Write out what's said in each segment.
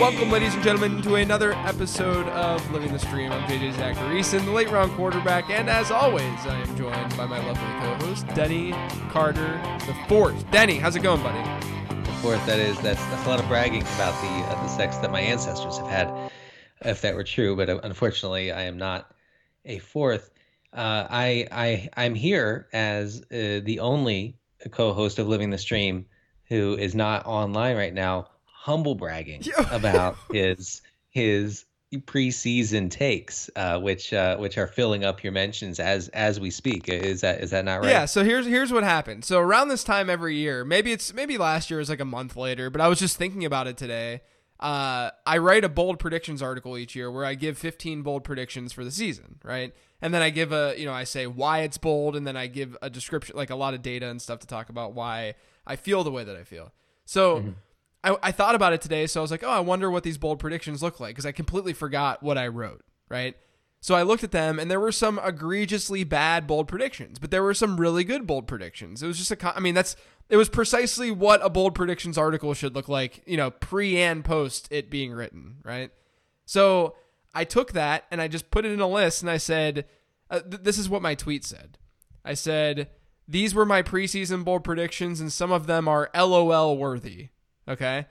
Welcome, ladies and gentlemen, to another episode of Living the Stream. I'm JJ Zachariason, the late round quarterback, and as always, I am joined by my lovely co-host, Denny Carter the fourth. Denny, how's it going, buddy? The Fourth, that is that's that's a lot of bragging about the uh, the sex that my ancestors have had, if that were true. But uh, unfortunately, I am not a fourth. Uh, I I I'm here as uh, the only co-host of Living the Stream who is not online right now, humble bragging about his his preseason takes, uh, which uh, which are filling up your mentions as as we speak. Is that is that not right? Yeah. So here's here's what happened. So around this time every year, maybe it's maybe last year was like a month later, but I was just thinking about it today. Uh, I write a bold predictions article each year where I give 15 bold predictions for the season, right? And then I give a, you know, I say why it's bold, and then I give a description, like a lot of data and stuff to talk about why I feel the way that I feel. So Mm-hmm. I, I thought about it today, so I was like, oh, I wonder what these bold predictions look like because I completely forgot what I wrote, right? So I looked at them, and there were some egregiously bad bold predictions, but there were some really good bold predictions. It was just a, I mean, that's it was precisely what a bold predictions article should look like, you know, pre and post it being written, right? So I took that and I just put it in a list, and I said, uh, th- this is what my tweet said. I said, these were my preseason bold predictions, and some of them are LOL worthy. Okay.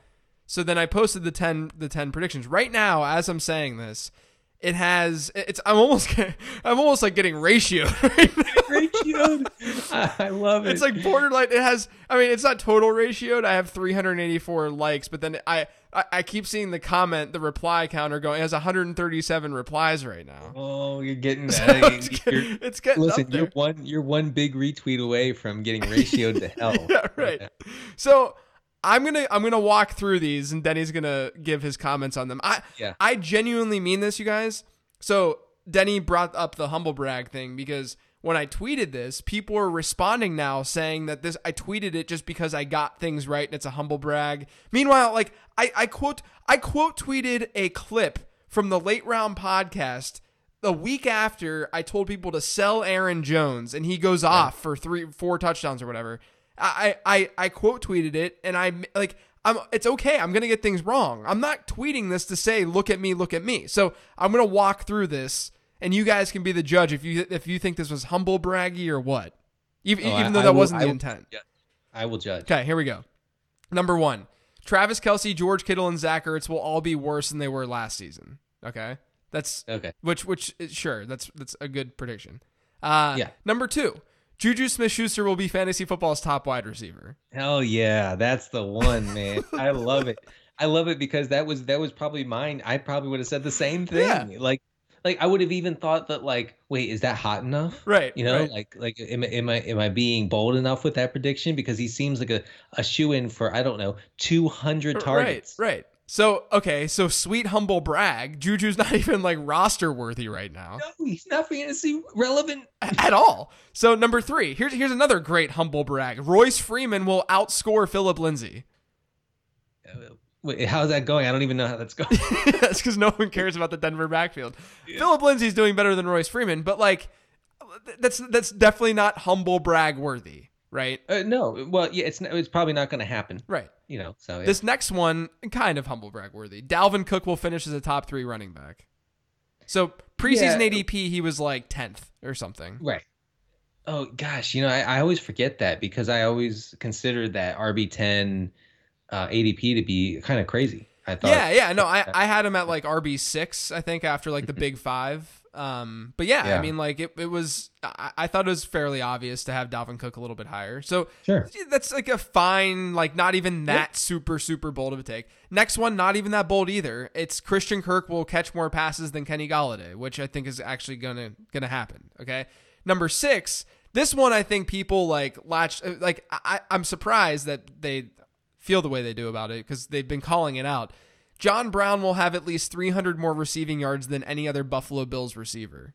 So then I posted the 10 the 10 predictions. Right now as I'm saying this, it has it's I'm almost I'm almost like getting ratioed right now. ratioed. I love it. It's like borderline it has I mean it's not total ratioed. I have 384 likes, but then I I, I keep seeing the comment, the reply counter going. It has 137 replies right now. Oh, you're getting So that. it's, You're- getting, it's getting listen, you're one you're one big retweet away from getting ratioed to hell. yeah, right. So I'm gonna I'm gonna walk through these, and Denny's gonna give his comments on them. I Yeah. I genuinely mean this, you guys. So Denny brought up the humble brag thing because when I tweeted this, people are responding now saying that this I tweeted it just because I got things right and it's a humble brag. Meanwhile, like I, I quote I quote tweeted a clip from the late round podcast the week after I told people to sell Aaron Jones and he goes off for three four touchdowns or whatever. I I I quote tweeted it and I like I'm it's okay. I'm going to get things wrong. I'm not tweeting this to say look at me, look at me. So, I'm going to walk through this and you guys can be the judge if you if you think this was humble braggy or what. Even, Oh, even I- though I that will- wasn't I the will- intent. yeah, I will judge. Okay, here we go. Number 1. Travis Kelce, George Kittle and Zach Ertz will all be worse than they were last season. Okay? That's Okay. which which sure that's that's a good prediction. Uh, Yeah. Number two, JuJu Smith-Schuster will be fantasy football's top wide receiver. Hell yeah, that's the one, man. I love it. I love it because that was that was probably mine. I probably would have said the same thing. Yeah. Like like I would have even thought that like, wait, is that hot enough? Right. You know, right. like like am, I- am I am I being bold enough with that prediction? Because he seems like a, a shoe in for I don't know two hundred targets. Right. Right. So okay, so sweet humble brag. Juju's not even like roster worthy right now No, he's not fantasy relevant. at all. So number three, here's here's another great humble brag. Royce Freeman will outscore Philip Lindsay. Wait, how's that going? I don't even know how that's going. That's because no one cares about the Denver backfield. Philip Lindsay's doing better than Royce Freeman, but like, that's that's definitely not humble brag worthy, right? uh, no, well, yeah, it's it's probably not going to happen. Right. You know, so yeah. This next one, kind of humble brag worthy. Dalvin Cook will finish as a top three running back. So preseason Yeah. ADP, he was like tenth or something. Right. Oh gosh, you know, I, I always forget that because I always considered that RB ten uh, ADP to be kind of crazy. I thought. Yeah, yeah. No, I, I had him at like RB six, I think, after like the big five. Um, but yeah, I mean, like it, it was. I, I thought it was fairly obvious to have Dalvin Cook a little bit higher. So Sure. that's like a fine, like not even that super super bold of a take. Next one, not even that bold either. It's Christian Kirk will catch more passes than Kenny Golladay, which I think is actually gonna gonna happen. Okay, number six. This one, I think people like latch. Like I, I'm surprised that they feel the way they do about it because they've been calling it out. John Brown will have at least 300 more receiving yards than any other Buffalo Bills receiver.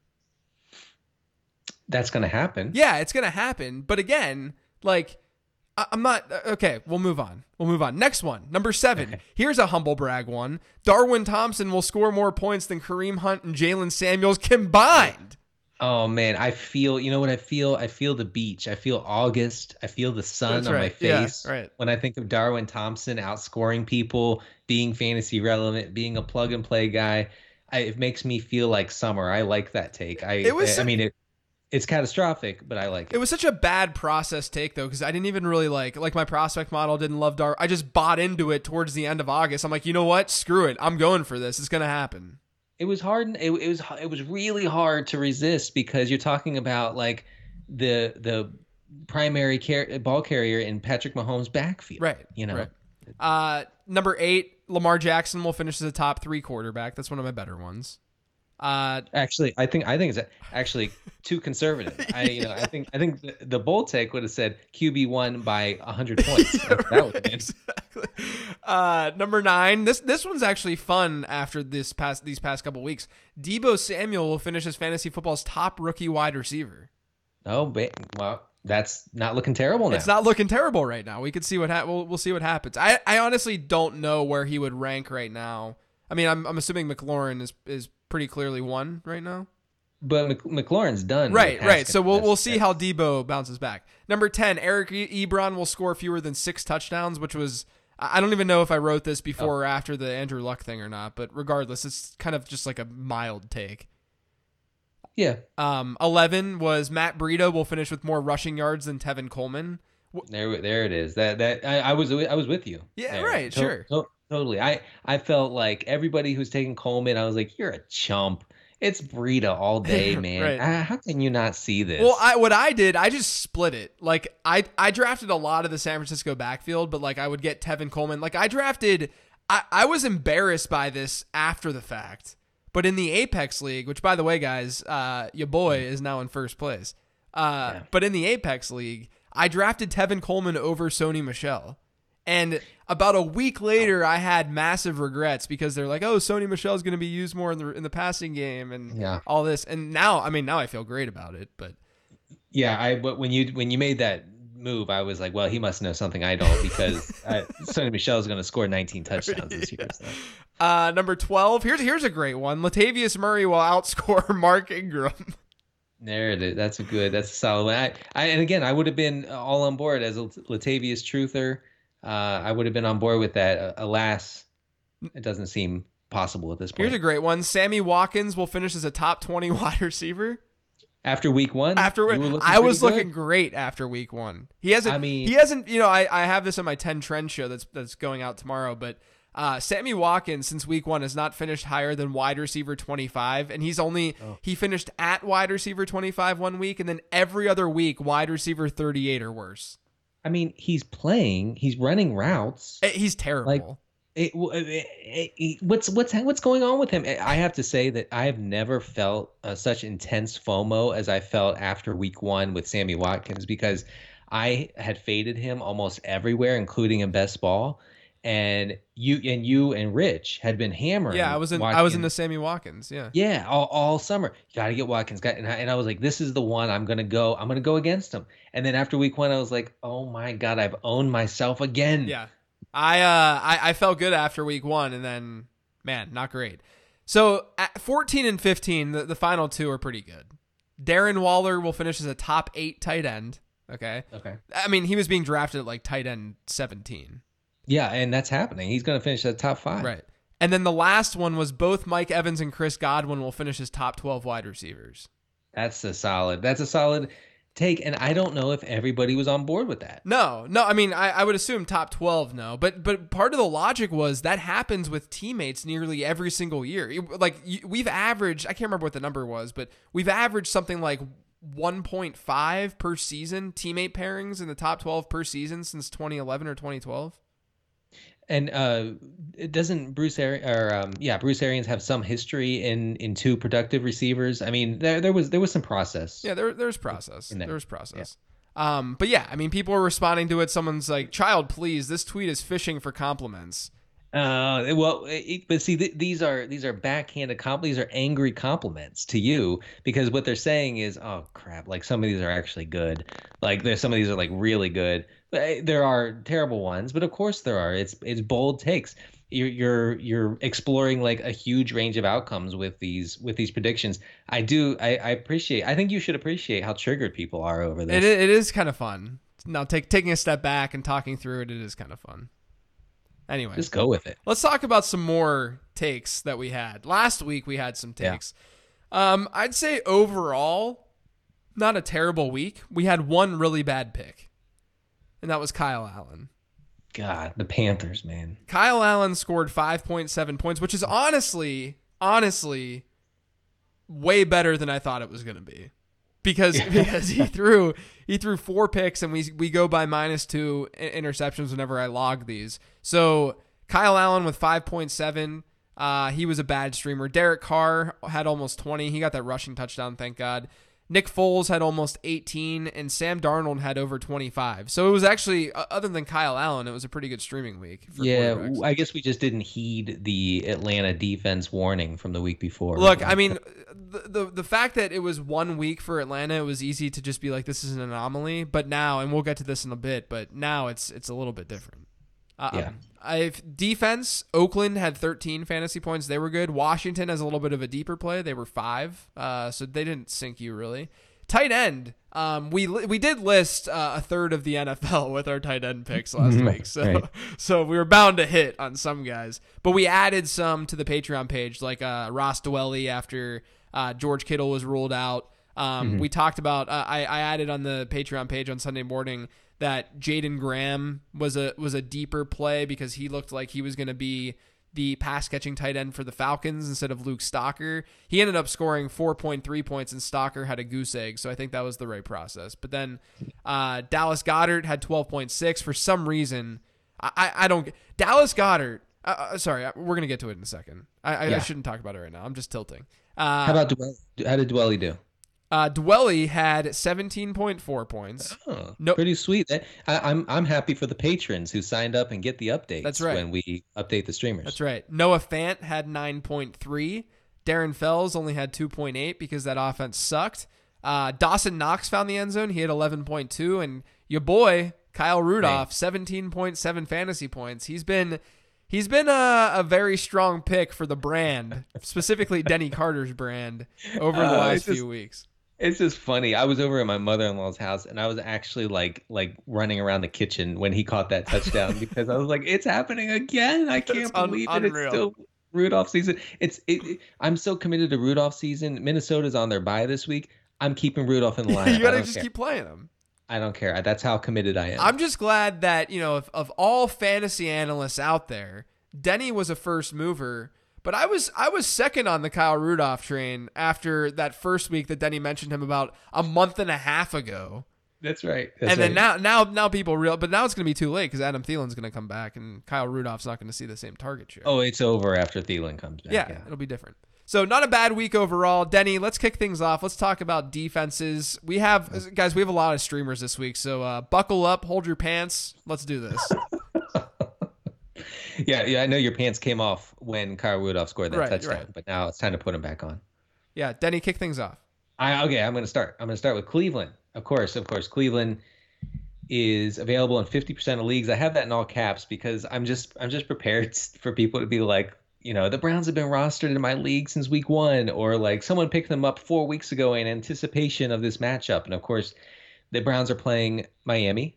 That's going to happen. Yeah, it's going to happen. But again, like, I- I'm not. uh, Okay, we'll move on. We'll move on. Next one, number seven. Here's a humble brag one. Darwin Thompson will score more points than Kareem Hunt and Jaylen Samuels combined. Oh man, I feel. You know what I feel? I feel the beach. I feel August. I feel the sun That's on my right. Yeah, face. right. When I think of Darwin Thompson outscoring people, being fantasy relevant, being a plug and play guy, I, it makes me feel like summer. I like that take. I. It was I, I mean it. It's catastrophic, but I like it. It was such a bad process take though, because I didn't even really like like my prospect model didn't love Dar. I just bought into it towards the end of August. I'm like, you know what? Screw it. I'm going for this. It's gonna happen. It was hard it, it was it was really hard to resist because you're talking about like the the primary car- ball carrier in Patrick Mahomes backfield Right. you know Right. Uh, number eight, Lamar Jackson will finish as a top three quarterback. That's one of my better ones. Uh, actually I think I think it's actually too conservative I you know I think I think the, the bold take would have said QB one by 100 points that would have been exactly. Uh, number nine. This this one's actually fun. After this past these past couple weeks, Deebo Samuel will finish as fantasy football's top rookie wide receiver. oh ba- well that's not looking terrible now It's not looking terrible right now. We could see what ha- we'll, we'll see what happens. I, I honestly don't know where he would rank right now. I mean, I'm, I'm assuming McLaurin is is pretty clearly one right now. but Mc, McLaurin's done Right, right. So we'll we'll see how Deebo bounces back. Number ten, Eric Ebron will score fewer than six touchdowns, which was I don't even know if I wrote this before or after the Andrew Luck thing or not. But regardless, it's kind of just like a mild take. yeah Um, eleven was Matt Breida will finish with more rushing yards than Tevin Coleman. There, there it is. That that I, I was I was with you. Yeah, there. right, To- sure. to- totally. I I felt like everybody who's taking Coleman, I was like, you're a chump. It's Breida all day, man. Right. Ah, how can you not see this? Well, I what I did, I just split it. Like I I drafted a lot of the San Francisco backfield, but like I would get Tevin Coleman. Like I drafted I, I was embarrassed by this after the fact. But in the Apex League, which by the way, guys, uh your boy is now in first place. Uh Yeah. but in the Apex League, I drafted Tevin Coleman over Sony Michel. And about a week later, I had massive regrets because they're like, "Oh, Sony Michel's going to be used more in the in the passing game and Yeah. all this." And now, I mean, now I feel great about it. But yeah, I but when you when you made that move, I was like, well, he must know something I don't because uh, Sony Michel's going to score 19 touchdowns this year. So. Uh, number twelve. Here's here's a great one. Latavius Murray will outscore Mark Ingram. There it is. That's a good. That's a solid one. I, I and again, I would have been all on board as a Latavius truther. Uh, I would have been on board with that. Uh, alas, it doesn't seem possible at this point. Here's a great one. Sammy Watkins will finish as a top twenty wide receiver. After week one, After I was pretty looking great after week one. He hasn't. I mean- he hasn't. You know, I, I have this on my ten trend show that's that's going out tomorrow. But uh, Sammy Watkins since week one has not finished higher than wide receiver twenty five, and he's only Oh. he finished at wide receiver twenty five one week, and then every other week wide receiver thirty eight or worse. I mean, he's playing. He's running routes. Eh, He's terrible. It, it- it- it- what's what's what's going on with him? I have to say that I have never felt uh, such intense FOMO as I felt after Week One with Sammy Watkins because I had faded him almost everywhere, including in best ball, and you and you and Rich had been hammering. yeah, I was in. I was in the Sammy Watkins. Yeah. Yeah, all, all summer. You got to get Watkins. Got, and, I, and I was like, this is the one I'm going to go. I'm to go against him. And then after week one, I was like, oh my God, I've owned myself again. Yeah. I uh I, I felt good after week one and then man, not great. So at 14 and 15, the, the final two are pretty good. Darren Waller will finish as a top eight tight end. Okay. Okay. I mean, he was being drafted at like tight end 17. Yeah, and that's happening. He's going to finish the top five. Right. And then the last one was both Mike Evans and Chris Godwin will finish as top 12 wide receivers. That's a solid. That's a solid take. And I don't know if everybody was on board with that. No, no. I mean, I, I would assume top twelve. No, but but part of the logic was that happens with teammates nearly every single year. Like we've averaged, I can't remember what the number was, but we've averaged something like one point five per season teammate pairings in the top twelve per season since twenty eleven or twenty twelve. And uh, it doesn't Bruce Ari- or um, yeah, Bruce Arians have some history in in two productive receivers. I mean, there there was there was some process. Yeah, there, there's process. There. There's process. Um, but yeah, I mean, people are responding to it. Someone's like, "Child, please, this tweet is fishing for compliments." Uh, well, it, but see, th- these are these are backhanded comp. These are angry compliments to you because what they're saying is, oh crap, like some of these are actually good. Like there's some of these are like really good. But eh, there are terrible ones, but of course there are. It's it's bold takes. You're you're you're exploring like a huge range of outcomes with these with these predictions. I do. I, I appreciate. I think you should appreciate how triggered people are over this. It, it is kind of fun. Now, take, taking a step back and talking through it, it is kind of fun. Anyway, just go with it. Let's talk about some more takes that we had. Last week we had some takes. Yeah. Um, I'd say overall, not a terrible week. We had one really bad pick, and that was Kyle Allen. God, the Panthers, man. Kyle Allen scored 5.7 points, which is honestly, honestly, way better than I thought it was going to be because because he threw he threw four picks and we we go by minus two interceptions whenever I log these. So Kyle Allen with five point seven. Uh, he was a bad streamer. Derek Carr had almost 20. He got that rushing touchdown, thank God. Nick Foles had almost 18, and Sam Darnold had over 25. So it was actually, uh, other than Kyle Allen, it was a pretty good streaming week. yeah, I guess we just didn't heed the Atlanta defense warning from the week before. Look, I mean, the, the the fact that it was one week for Atlanta, it was easy to just be like, this is an anomaly. But now, and we'll get to this in a bit, but now it's it's a little bit different. Uh, yeah. I've defense. Oakland had 13 fantasy points. They were good. Washington has a little bit of a deeper play. They were five, uh, so they didn't sink you really. Tight end. Um, we we did list uh, a third of the NFL with our tight end picks last week, so right. so we were bound to hit on some guys, but we added some to the Patreon page, like uh, Ross Dwelley after uh, George Kittle was ruled out. Um, mm-hmm. We talked about uh, I, I added on the Patreon page on Sunday morning that Jaeden Graham was a was a deeper play because he looked like he was going to be the pass catching tight end for the Falcons instead of Luke Stocker. He ended up scoring 4.3 points and Stocker had a goose egg, so I think that was the right process. But then uh, Dallas Goedert had 12.6 for some reason. I, I, I don't Dallas Goedert. Uh, uh, sorry, uh, we're gonna get to it in a second. I, I, yeah. I, shouldn't talk about it right now. I'm just tilting. Uh, how about? How did Dwelley do? Uh, Dwelley had 17.4 points. Oh, no, pretty sweet. I, I'm I'm happy for the patrons who signed up and get the updates. That's right. When we update the streamers. That's right. Noah Fant had 9.3. Darren Fells only had 2.8 because that offense sucked. Uh, Dawson Knox found the end zone. He had 11.2, and your boy Kyle Rudolph 17.7 fantasy points. He's been He's been a, a very strong pick for the brand, specifically Denny Carter's brand, over the uh, last just, few weeks. It's just funny. I was over at my mother-in-law's house, and I was actually like like running around the kitchen when he caught that touchdown because I was like, "It's happening again! I can't un- believe it! It's still Rudolph season. It's it, it, I'm so committed to Rudolph season. Minnesota's on their bye this week. I'm keeping Rudolph in line. you gotta just care. keep playing him. I don't care. That's how committed I am. I'm just glad that, you know, of, of all fantasy analysts out there, Denny was a first mover, but I was I was second on the Kyle Rudolph train after that first week that Denny mentioned him about a month and a half ago. That's right. That's and then right. now, now, now people real, but now it's going to be too late because Adam Thielen's going to come back and Kyle Rudolph's not going to see the same target share. Oh, it's over after Thielen comes back. Yeah, yeah, it'll be different. So not a bad week overall. Denny, let's kick things off. Let's talk about defenses. We have guys, we have a lot of streamers this week, so uh, buckle up, hold your pants. Let's do this. yeah, yeah, I know your pants came off when Kyle Rudolph scored that right, touchdown, right. but now it's time to put them back on. Yeah, Denny, kick things off. I okay, I'm going to start. I'm going to start with Cleveland. Of course, of course, Cleveland is available in 50% of leagues. I have that in all caps because I'm just I'm just prepared for people to be like, you know, the Browns have been rostered in my league since week one, or like someone picked them up four weeks ago in anticipation of this matchup. And of course, the Browns are playing Miami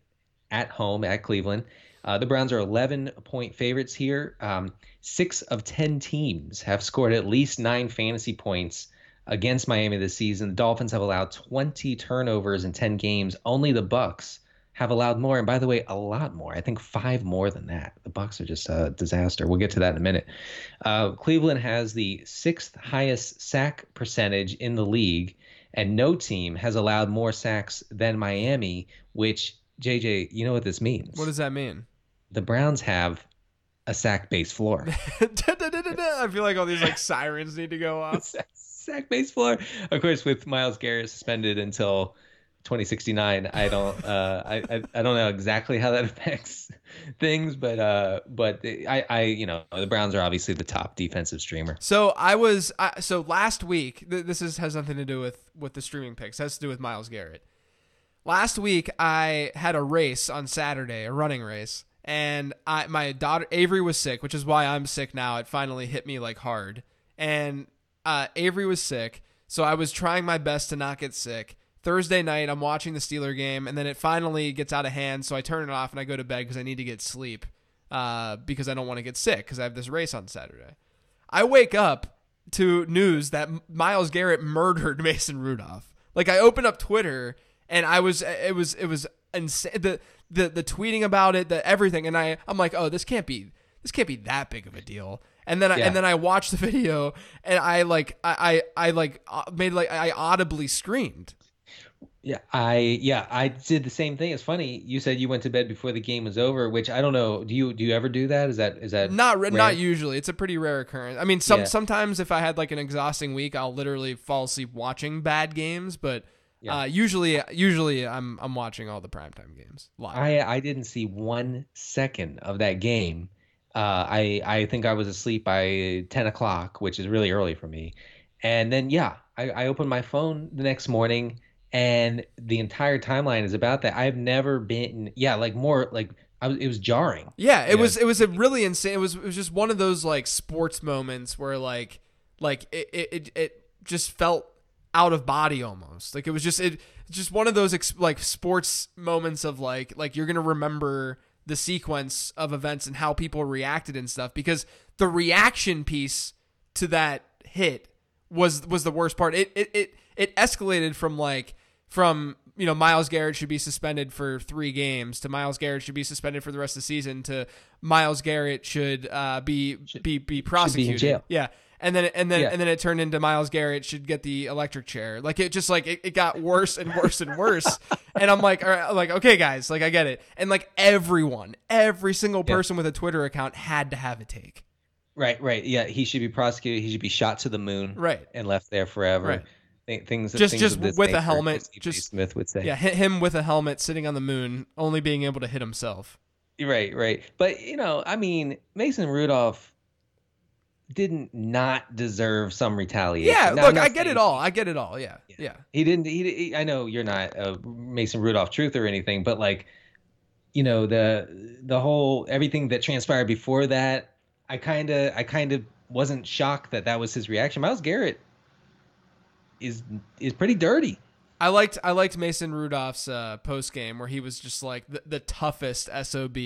at home at Cleveland. Uh, the Browns are 11 point favorites here. Um, six of 10 teams have scored at least nine fantasy points against Miami this season. The Dolphins have allowed 20 turnovers in 10 games. Only the Bucs have allowed more, and by the way, a lot more. I think five more than that. The Bucs are just a disaster. We'll get to that in a minute. Uh, Cleveland has the sixth highest sack percentage in the league, and no team has allowed more sacks than Miami. Which JJ, you know what this means? What does that mean? The Browns have a sack base floor. I feel like all these like sirens need to go off. sack base floor. Of course, with Myles Garrett suspended until 2069. I don't uh, I, I I don't know exactly how that affects things, but uh, but I I you know the Browns are obviously the top defensive streamer. So I was I, so last week. Th- this is has nothing to do with with the streaming picks. It has to do with Myles Garrett. Last week I had a race on Saturday, a running race, and I my daughter Avery was sick, which is why I'm sick now. It finally hit me like hard, and uh, Avery was sick, so I was trying my best to not get sick. Thursday night, I'm watching the Steeler game, and then it finally gets out of hand, so I turn it off and I go to bed because I need to get sleep uh, because I don't want to get sick because I have this race on Saturday. I wake up to news that Myles Garrett murdered Mason Rudolph. Like I opened up Twitter and I was it was it was insane the the the tweeting about it, the everything, and I I'm like, oh, this can't be this can't be that big of a deal. And then I, Yeah. and then I watched the video and I like I I, I like uh, made like I audibly screamed. Yeah, I yeah I did the same thing. It's funny you said you went to bed before the game was over, which I don't know. Do you do you ever do that? Is that is that Not rare? not usually. It's a pretty rare occurrence. I mean, some Yeah. sometimes if I had like an exhausting week, I'll literally fall asleep watching bad games. But Yeah. uh, usually, usually I'm I'm watching all the primetime games live. I I didn't see one second of that game. Uh, I I think I was asleep by ten o'clock, which is really early for me. And then yeah, I, I opened my phone the next morning, and the entire timeline is about that. I've never been yeah like more like I was it was jarring. Yeah, it was it was a really insane. It was it was just one of those like sports moments where like like it it it, it just felt out of body almost. Like it was just it just one of those ex- like sports moments of like like you're gonna remember the sequence of events and how people reacted and stuff because the reaction piece to that hit was was the worst part. It it it, it escalated from like from you know Myles Garrett should be suspended for three games to Myles Garrett should be suspended for the rest of the season to Myles Garrett should uh, be be be prosecuted. jail. Yeah. And then and then Yeah. and then it turned into Myles Garrett should get the electric chair. Like it just like it, it got worse and worse and worse. and I'm like, all right, I'm like, okay, guys, like I get it. And like everyone, every single Yeah. person with a Twitter account had to have a take. Right, right. Yeah, he should be prosecuted. He should be shot to the moon. Right. And left there forever. Right. Th- Things Just- things just of this with a helmet, just- Smith would say. Yeah, hit him with a helmet sitting on the moon, only being able to hit himself. Right, right. But you know, I mean, Mason Rudolph didn't not deserve some retaliation. Yeah, Now, look, I get it all. I get it all. Yeah. Yeah. He didn't. He, he. I know you're not a Mason Rudolph truth or anything, but like, you know, the the whole everything that transpired before that, I kind of, I kind of wasn't shocked that that was his reaction. Myles Garrett is is pretty dirty. I liked I liked Mason Rudolph's uh, post game where he was just like the, the toughest sob.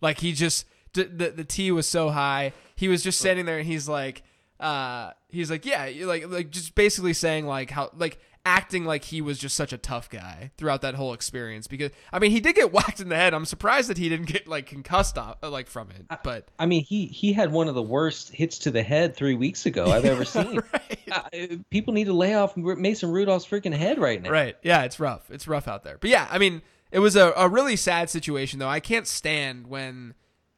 Like he just d- the the T was so high. He was just standing there and he's like, uh, he's like, yeah, like like just basically saying like how like acting like he was just such a tough guy throughout that whole experience. Because I mean, he did get whacked in the head. I'm surprised that he didn't get like concussed off, like from it. But I mean, he he had one of the worst hits to the head three weeks ago I've ever seen. right. Uh, people need to lay off Mason Rudolph's freaking head right now. Right. Yeah, it's rough. It's rough out there. But yeah, I mean, it was a, a really sad situation though. I can't stand when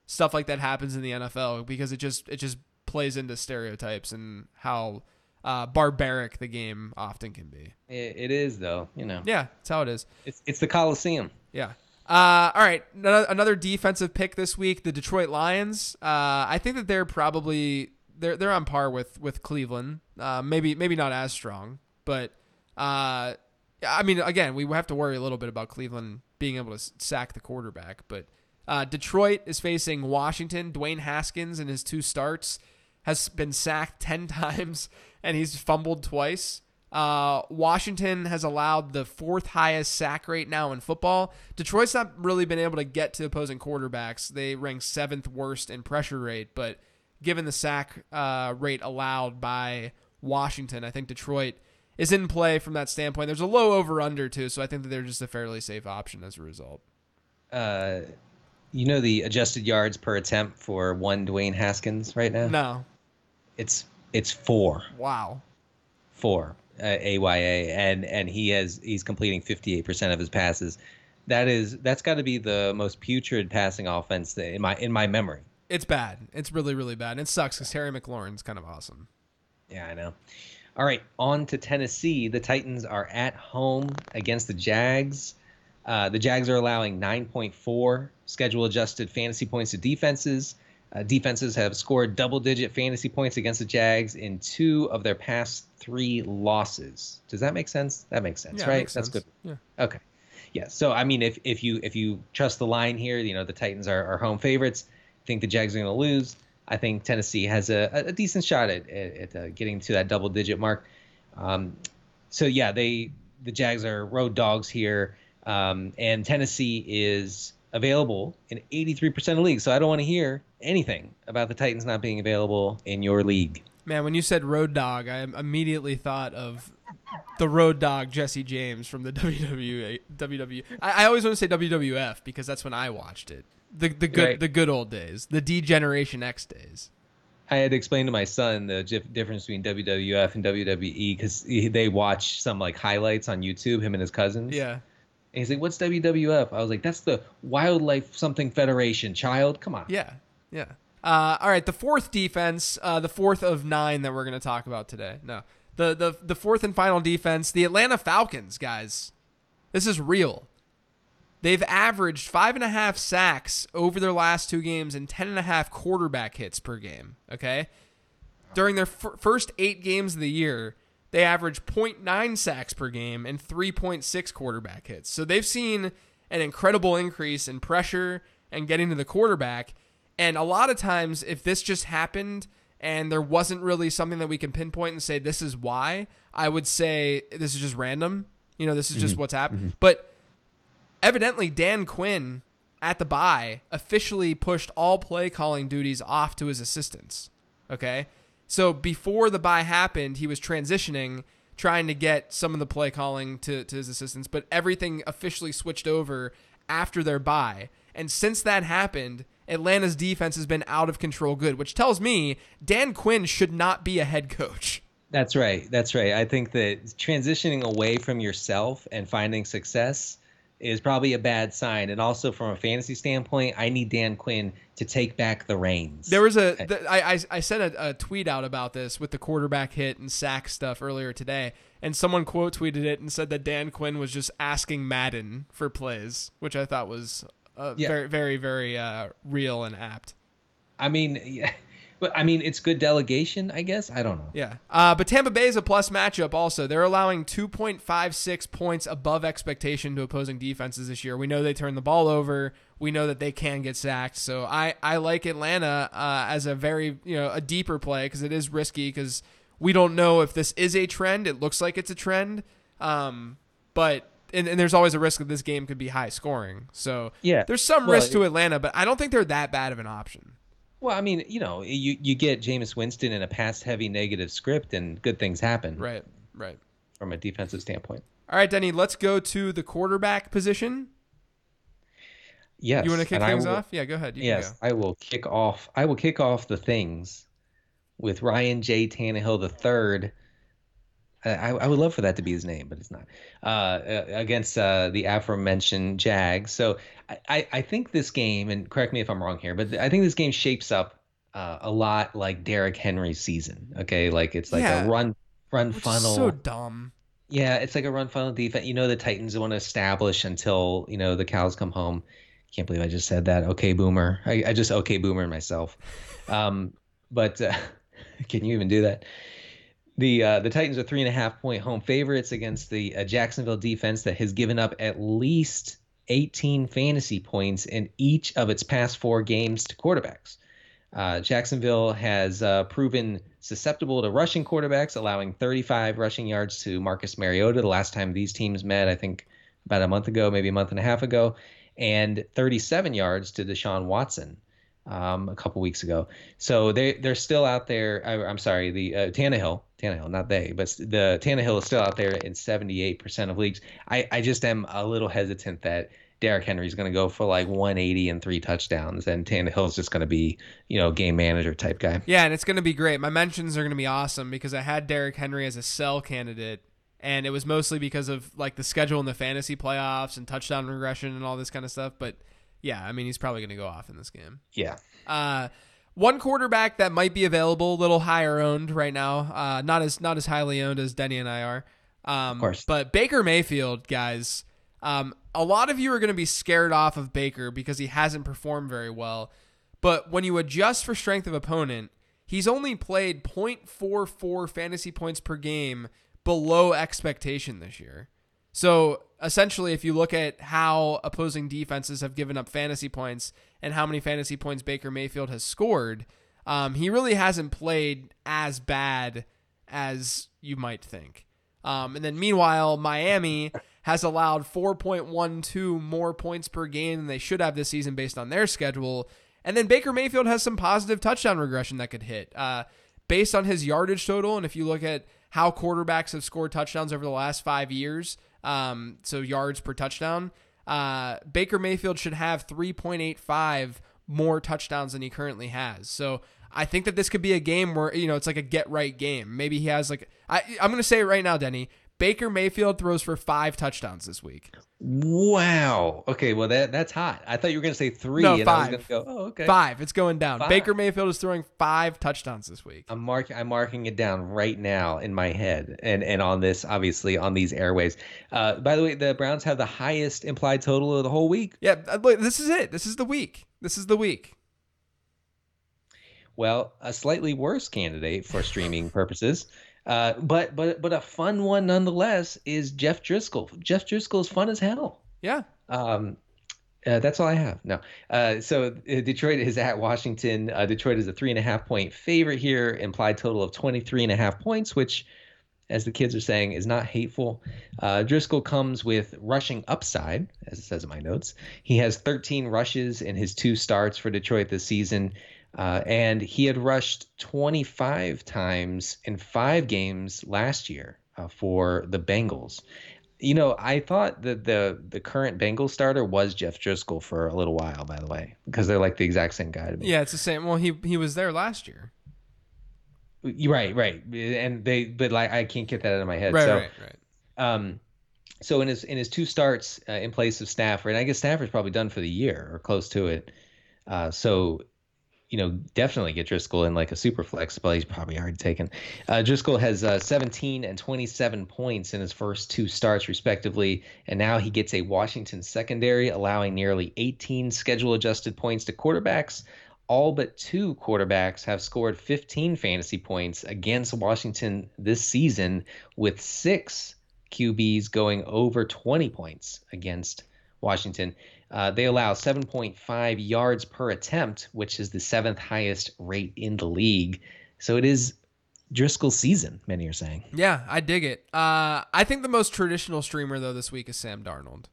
stuff like that happens in the NFL because it just it just plays into stereotypes and how uh, barbaric the game often can be. It, it is though, you know. Yeah, that's how it is. It's it's the Coliseum. Yeah. Uh, all right, another another defensive pick this week, the Detroit Lions. Uh, I think that they're probably they're they're on par with with Cleveland. Uh, maybe maybe not as strong, but uh, I mean, again, we have to worry a little bit about Cleveland being able to sack the quarterback. But uh, Detroit is facing Washington. Dwayne Haskins in his two starts has been sacked ten times and he's fumbled twice. Uh, Washington has allowed the fourth highest sack rate now in football. Detroit's not really been able to get to opposing quarterbacks. They rank seventh worst in pressure rate, but given the sack uh, rate allowed by Washington, I think Detroit is in play from that standpoint. There's a low over under too, so I think that they're just a fairly safe option as a result. Uh, you know the adjusted yards per attempt for one Dwayne Haskins right now? No, It's it's four, wow, four uh, AYA, and and he has he's completing fifty eight percent of his passes. That is that's got to be the most putrid passing offense in my in my memory. it's bad. It's really really bad. And it sucks because Terry McLaurin's kind of awesome. Yeah, I know. All right, on to Tennessee. The Titans are at home against the Jags. Uh, the Jags are allowing 9.4 schedule adjusted fantasy points to defenses. Uh, defenses have scored double digit fantasy points against the Jags in two of their past three losses. Does that make sense? That makes sense, Yeah, right? makes That's sense. good. Yeah. Okay. Yeah. So I mean, if if you if you trust the line here, you know the Titans are, are home favorites. I think the Jags are going to lose. I think Tennessee has a, a decent shot at at, at uh, getting to that double digit mark. Um, so yeah, they the Jags are road dogs here, um, and Tennessee is available in 83% of leagues. So I don't want to hear anything about the Titans not being available in your league. Man, when you said road dog, I immediately thought of the road dog Jesse James from the WWE. WWE. I, I always want to say WWF because that's when I watched it. The the good Right. the good old days, the D Generation X days. I had to explain to my son the difference between WWF and WWE because they watch some like highlights on YouTube, him and his cousins. Yeah. And he's like, "What's WWF?" I was like, "That's the Wildlife Something Federation, child. Come on." Yeah, yeah. Uh, all right, the fourth defense, uh, the fourth of nine that we're going to talk about today. No, the the the fourth and final defense, the Atlanta Falcons, guys. This is real. They've averaged five and a half sacks over their last two games and ten and a half quarterback hits per game. Okay, during their f- first eight games of the year, they averaged 0.9 sacks per game and 3.6 quarterback hits. So they've seen an incredible increase in pressure and getting to the quarterback. And a lot of times, if this just happened and there wasn't really something that we can pinpoint and say this is why, I would say this is just random. You know, this is just mm-hmm. what's happened. Mm-hmm. But evidently, Dan Quinn at the bye officially pushed all play calling duties off to his assistants. Okay. So before the bye happened, he was transitioning, trying to get some of the play calling to, to his assistants, but everything officially switched over after their bye. And since that happened, Atlanta's defense has been out of control good, which tells me Dan Quinn should not be a head coach. That's right. That's right. I think that transitioning away from yourself and finding success is probably a bad sign. And also from a fantasy standpoint, I need Dan Quinn to take back the reins. There was a th- I, I I sent a, a tweet out about this with the quarterback hit and sack stuff earlier today, and someone quote tweeted it and said that Dan Quinn was just asking Madden for plays, which I thought was uh, Yeah. very very very uh, real and apt. I mean, yeah, but I mean, it's good delegation, I guess. I don't know. Yeah, uh, but Tampa Bay is a plus matchup. Also, they're allowing 2.56 points above expectation to opposing defenses this year. We know they turn the ball over. We know that they can get sacked. So I I like Atlanta uh, as a very you know a deeper play because it is risky because we don't know if this is a trend. It looks like it's a trend, um, but. And, and there's always a risk that this game could be high scoring. So Yeah. there's some Well, risk to Atlanta, but I don't think they're that bad of an option. Well, I mean, you know, you you get Jameis Winston in a pass-heavy negative script, and good things happen Right, right. from a defensive standpoint. All right, Denny, let's go to the quarterback position. Yes. You want to kick things will- off? Yeah, go ahead. You Yes, can I will kick off. I will kick off the things with Ryan J. Tannehill the third. I, I would love for that to be his name, but it's not. Uh, uh, against uh, the aforementioned Jags. So I, I, I think this game, and correct me if I'm wrong here, but I think this game shapes up uh, a lot like Derrick Henry's season. Okay, like it's like Yeah. a run run. Funnel. so dumb. Yeah, it's like a run funnel defense. You know, the Titans want to establish until you know the cows come home. Can't believe I just said that. Okay, boomer. I, I just okay boomer myself. Um, but uh, can you even do that? The uh, the Titans are three and a half point home favorites against the uh, Jacksonville defense that has given up at least 18 fantasy points in each of its past four games to quarterbacks. Uh, Jacksonville has uh, proven susceptible to rushing quarterbacks, allowing 35 rushing yards to Marcus Mariota. The last time these teams met, I think about a month ago, maybe a month and a half ago, and 37 yards to Deshaun Watson um, a couple weeks ago. So they they're still out there. I, I'm sorry, the uh, Tannehill, Tannehill, not they, but the Tannehill is still out there in 78% of leagues. I I just am a little hesitant that. Derrick Henry's going to go for like 180 and three touchdowns, and Tannehill's just going to be, you know, game manager type guy. Yeah, and it's going to be great. My mentions are going to be awesome because I had Derrick Henry as a sell candidate, and it was mostly because of like the schedule in the fantasy playoffs and touchdown regression and all this kind of stuff. But yeah, I mean, he's probably going to go off in this game. Yeah. Uh, One quarterback that might be available, a little higher owned right now, uh, not as not as highly owned as Denny and I are. Um, Of course. But Baker Mayfield, guys, um, a lot of you are going to be scared off of Baker because he hasn't performed very well. But when you adjust for strength of opponent, he's only played 0.44 fantasy points per game below expectation this year. So essentially, if you look at how opposing defenses have given up fantasy points and how many fantasy points Baker Mayfield has scored, um, he really hasn't played as bad as you might think. Um, and then meanwhile, Miami has allowed 4.12 more points per game than they should have this season based on their schedule. And then Baker Mayfield has some positive touchdown regression that could hit. Uh, based on his yardage total, and if you look at how quarterbacks have scored touchdowns over the last five years, um, so yards per touchdown, uh, Baker Mayfield should have 3.85 more touchdowns than he currently has. So I think that this could be a game where you know it's like a get right game. Maybe he has like I, I'm to say it right now, Denny. Baker Mayfield throws for five touchdowns this week. Wow. Okay. Well, that that's hot. I thought you were going to say three, No, and five. Go. Oh, okay. Five. It's going down. Five. Baker Mayfield is throwing five touchdowns this week. I'm mark I'm marking it down right now in my head and and on this obviously on these airways. Uh, by the way, the Browns have the highest implied total of the whole week. Yeah, uh, this is it. This is the week. This is the week. Well, a slightly worse candidate for streaming purposes, uh, but but but a fun one nonetheless is Jeff Driskel. Jeff Driskel is fun as hell. Yeah. Um, uh, that's all I have. No. Uh, so uh, Detroit is at Washington. Uh, Detroit is a three and a half point favorite here. Implied total of 23 and a half points, which, as the kids are saying, is not hateful. Uh, Driskel comes with rushing upside, as it says in my notes. He has 13 rushes in his two starts for Detroit this season. Uh, and he had rushed 25 times in five games last year uh, for the Bengals. You know, I thought that the the current Bengals starter was Jeff Driskel for a little while, by the way, because they're like the exact same guy to me. Yeah, it's the same. Well, he he was there last year. You're right, right, and they, but like I can't get that out of my head. Right, so, right, right. um, so in his in his two starts uh, in place of Stafford, and I guess Stafford's probably done for the year or close to it. Uh, so you know, definitely get Driskel in like a super flex, but he's probably already taken. Uh, Driskel has uh, 17 and 27 points in his first two starts, respectively, and now he gets a Washington secondary, allowing nearly 18 schedule adjusted points to quarterbacks. All but two quarterbacks have scored 15 fantasy points against Washington this season, with six QBs going over 20 points against Washington. Uh, they allow 7.5 yards per attempt, which is the seventh highest rate in the league. So it is Driskel season, many are saying. Yeah, I dig it. Uh, I think the most traditional streamer though this week is Sam Darnold.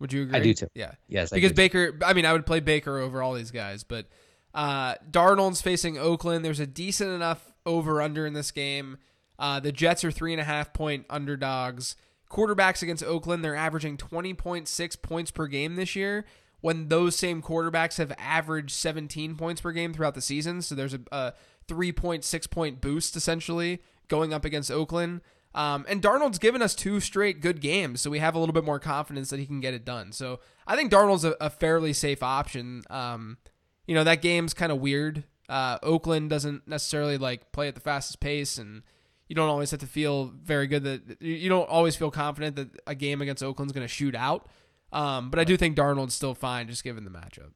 Would you agree? I do too. Yeah. Yes, I because too. Baker. I mean, I would play Baker over all these guys, but uh, Darnold's facing Oakland. There's a decent enough over under in this game. Uh, the Jets are three and a half point underdogs. Quarterbacks against Oakland, they're averaging 20.6 points per game this year. When those same quarterbacks have averaged 17 points per game throughout the season, so there's a, a 3.6 point boost essentially going up against Oakland. Um, and Darnold's given us two straight good games, so we have a little bit more confidence that he can get it done. So I think Darnold's a, a fairly safe option. Um, you know that game's kind of weird. Uh, Oakland doesn't necessarily like play at the fastest pace, and you don't always have to feel very good that you don't always feel confident that a game against Oakland's going to shoot out. Um, but I do think Darnold's still fine, just given the matchup.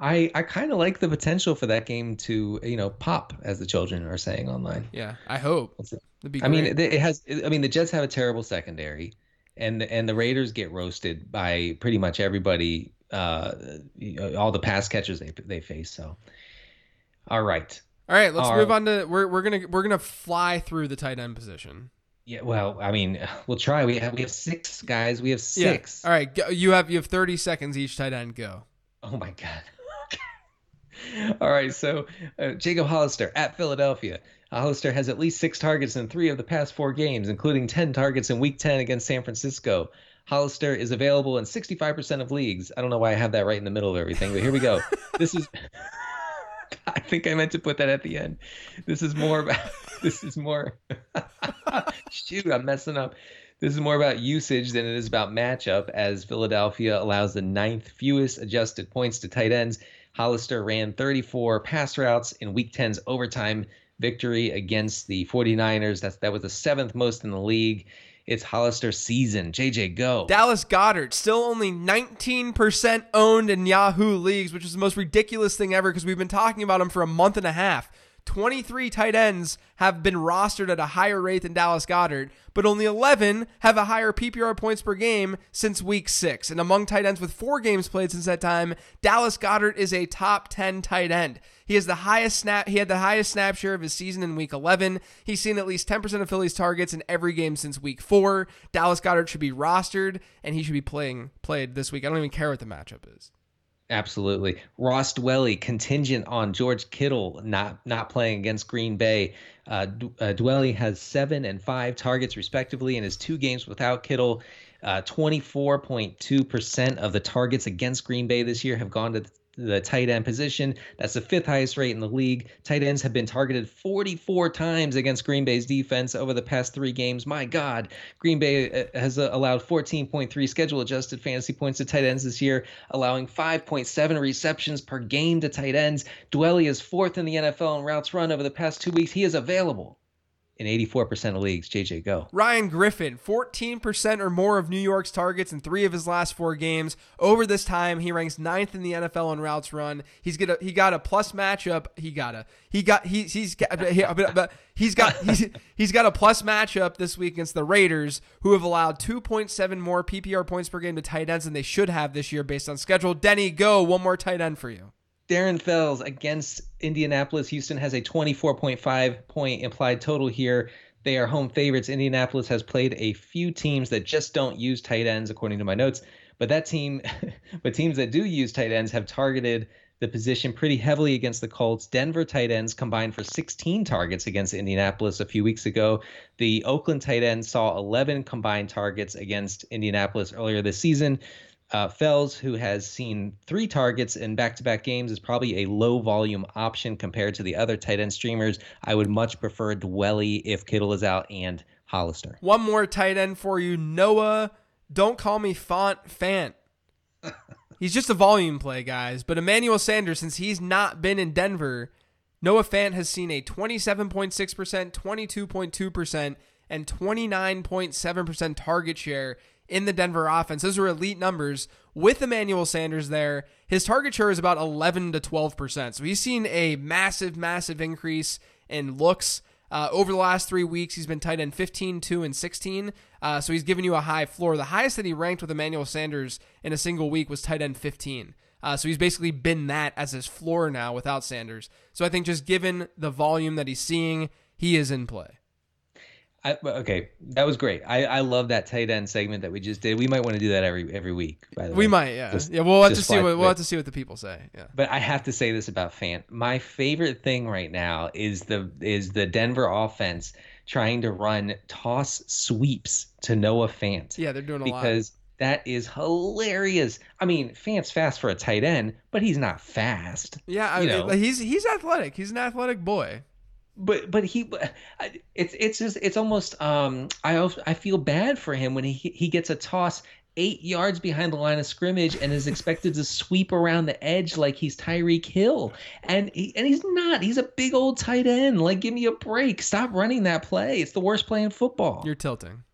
I, I kind of like the potential for that game to, you know, pop, as the children are saying online. Yeah, I hope. What's it? That'd be I mean, it it has. I mean, the Jets have a terrible secondary, and and the Raiders get roasted by pretty much everybody. Uh, all the pass catchers they they face. So, all right. All right, let's All move on to we're we're gonna we're gonna fly through the tight end position. Yeah. Well, I mean, we'll try. We have we have six guys. We have Yeah. six. All right, go, you have you have thirty seconds each tight end. Go. Oh my god. All right, so uh, Jacob Hollister at Philadelphia. Hollister has at least six targets in three of the past four games, including 10 targets in Week 10 against San Francisco. Hollister is available in 65% of leagues. I don't know why I have that right in the middle of everything, but here we go. this is. I think I meant to put that at the end. This is more about. This is more. Shoot, I'm messing up. This is more about usage than it is about matchup, as Philadelphia allows the ninth fewest adjusted points to tight ends. Hollister ran 34 pass routes in Week 10's overtime victory against the 49ers. That's that was the seventh most in the league. It's Hollister season. JJ, go. Dallas Goedert, still only 19% owned in Yahoo leagues, which is the most ridiculous thing ever because we've been talking about him for a month and a half. 23 tight ends have been rostered at a higher rate than Dallas Goedert, but only 11 have a higher PPR points per game since week six. And among tight ends with four games played since that time, Dallas Goedert is a top 10 tight end. He has the highest snap. He had the highest snap share of his season in Week 11. He's seen at least 10% of Philly's targets in every game since Week Four. Dallas Goedert should be rostered, and he should be playing played this week. I don't even care what the matchup is. Absolutely. Ross Dwelley contingent on George Kittle not not playing against Green Bay. Uh, uh, Dwelley has seven and five targets respectively in his two games without Kittle. Uh, 24.2% of the targets against Green Bay this year have gone to the tight end position. That's the fifth highest rate in the league. Tight ends have been targeted 44 times against Green Bay's defense over the past three games. My God, Green Bay uh, has uh, allowed 14.3 schedule adjusted fantasy points to tight ends this year, allowing 5.7 receptions per game to tight ends. Dwelley is fourth in the NFL in routes run over the past two weeks. He is available in 84% of leagues. JJ, go. Ryan Griffin, 14% or more of New York's targets in three of his last four games. Over this time, he ranks ninth in the NFL in routes run. He's got a, he got a plus matchup. He got a he got he, he's got he's got he's, he's got a plus matchup this week against the Raiders, who have allowed 2.7 more PPR points per game to tight ends than they should have this year based on schedule. Denny, go one more tight end for you. Darren Fells against Indianapolis. Houston has a 24.5 point implied total here. They are home favorites. Indianapolis has played a few teams that just don't use tight ends, according to my notes. But that team, but teams that do use tight ends have targeted the position pretty heavily against the Colts. Denver tight ends combined for 16 targets against Indianapolis a few weeks ago. The Oakland tight end saw 11 combined targets against Indianapolis earlier this season. Uh, Fells, who has seen three targets in back to back games, is probably a low volume option compared to the other tight end streamers. I would much prefer Dwelley if Kittle is out and Hollister. One more tight end for you Noah. Don't call me Font Fant. he's just a volume play, guys. But Emmanuel Sanders, since he's not been in Denver, Noah Fant has seen a 27.6%, 22.2%, and 29.7% target share in the Denver offense. Those are elite numbers. With Emmanuel Sanders there, his target share is about 11 to 12%. So he's seen a massive, massive increase in looks. Uh, over the last three weeks, he's been tight end 15, 2, and 16. Uh, so he's given you a high floor. The highest that he ranked with Emmanuel Sanders in a single week was tight end 15. Uh, so he's basically been that as his floor now without Sanders. So I think just given the volume that he's seeing, he is in play. I, okay, that was great. I, I love that tight end segment that we just did. We might want to do that every every week. By the we way. might, yeah, just, yeah. We'll have to see what we'll have to see what the people say. Yeah. But I have to say this about Fant. My favorite thing right now is the is the Denver offense trying to run toss sweeps to Noah Fant. Yeah, they're doing a because lot because that is hilarious. I mean, Fant's fast for a tight end, but he's not fast. Yeah, I mean, he's he's athletic. He's an athletic boy but but he it's it's just it's almost um I also, I feel bad for him when he he gets a toss eight yards behind the line of scrimmage and is expected to sweep around the edge like he's Tyreek Hill. And he, and he's not. He's a big old tight end. Like give me a break. Stop running that play. It's the worst play in football. You're tilting.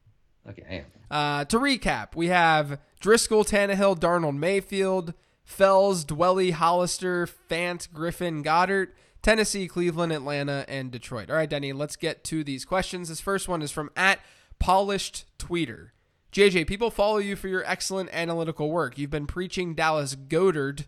Okay I am. Uh, to recap we have Driskel Tannehill Darnold Mayfield Fells Dwelley, Hollister Fant Griffin Goedert Tennessee, Cleveland, Atlanta, and Detroit. All right, Denny, let's get to these questions. This first one is from at Polished Tweeter. JJ, people follow you for your excellent analytical work. You've been preaching Dallas Goedert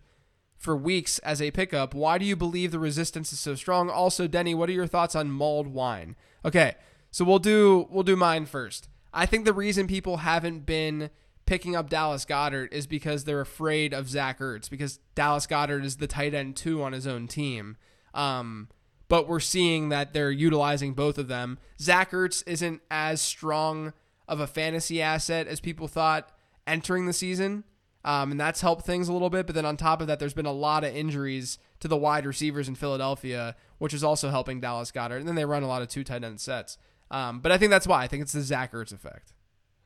for weeks as a pickup. Why do you believe the resistance is so strong? Also, Denny, what are your thoughts on mulled wine? Okay, so we'll do we'll do mine first. I think the reason people haven't been picking up Dallas Goedert is because they're afraid of Zach Ertz because Dallas Goedert is the tight end two on his own team. Um, but we're seeing that they're utilizing both of them. Zach Ertz isn't as strong of a fantasy asset as people thought entering the season. Um, and that's helped things a little bit. But then on top of that, there's been a lot of injuries to the wide receivers in Philadelphia, which is also helping Dallas Goedert. And then they run a lot of two tight end sets. Um, but I think that's why. I think it's the Zach Ertz effect.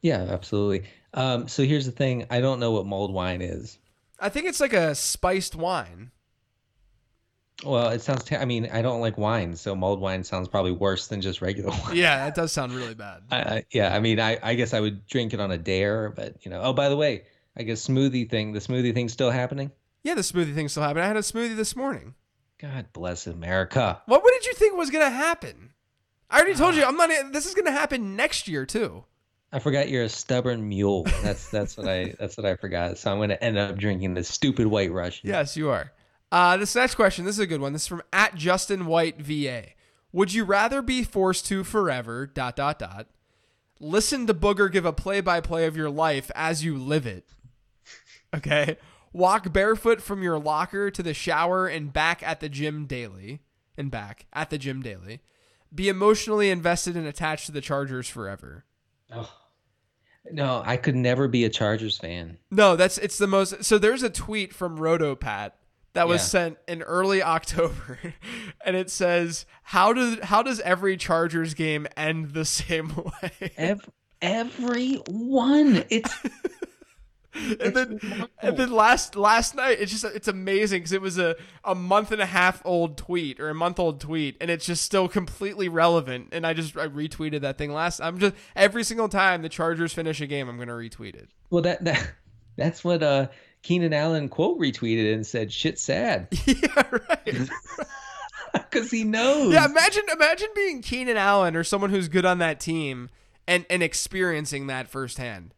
Yeah, absolutely. Um, so here's the thing I don't know what mulled wine is. I think it's like a spiced wine. Well, it sounds. Ter- I mean, I don't like wine, so mulled wine sounds probably worse than just regular wine. Yeah, that does sound really bad. I, yeah, I mean, I, I guess I would drink it on a dare, but you know. Oh, by the way, I guess smoothie thing. The smoothie thing's still happening. Yeah, the smoothie thing still happening. I had a smoothie this morning. God bless America. What, what did you think was gonna happen? I already told ah. you I'm not. This is gonna happen next year too. I forgot you're a stubborn mule. That's that's what I that's what I forgot. So I'm going to end up drinking this stupid White Russian. Yes, you are. Uh, this next question. This is a good one. This is from at Justin White VA. Would you rather be forced to forever dot dot dot listen to Booger give a play by play of your life as you live it? Okay. Walk barefoot from your locker to the shower and back at the gym daily and back at the gym daily. Be emotionally invested and attached to the Chargers forever. Oh. No, I could never be a Chargers fan. No, that's it's the most. So there's a tweet from Rotopat that was Yeah. sent in early October, and it says, "How does how does every Chargers game end the same way?" Every, every one. It's and then and then last last night, it's just it's amazing because it was a a month and a half old tweet or a month old tweet, and it's just still completely relevant. And I just I retweeted that thing last. I'm just every single time the Chargers finish a game, I'm gonna retweet it. well that that that's what uh Keenan Allen quote retweeted and said shit sad yeah, right. because he knows. Yeah, imagine imagine being Keenan Allen or someone who's good on that team and and experiencing that firsthand.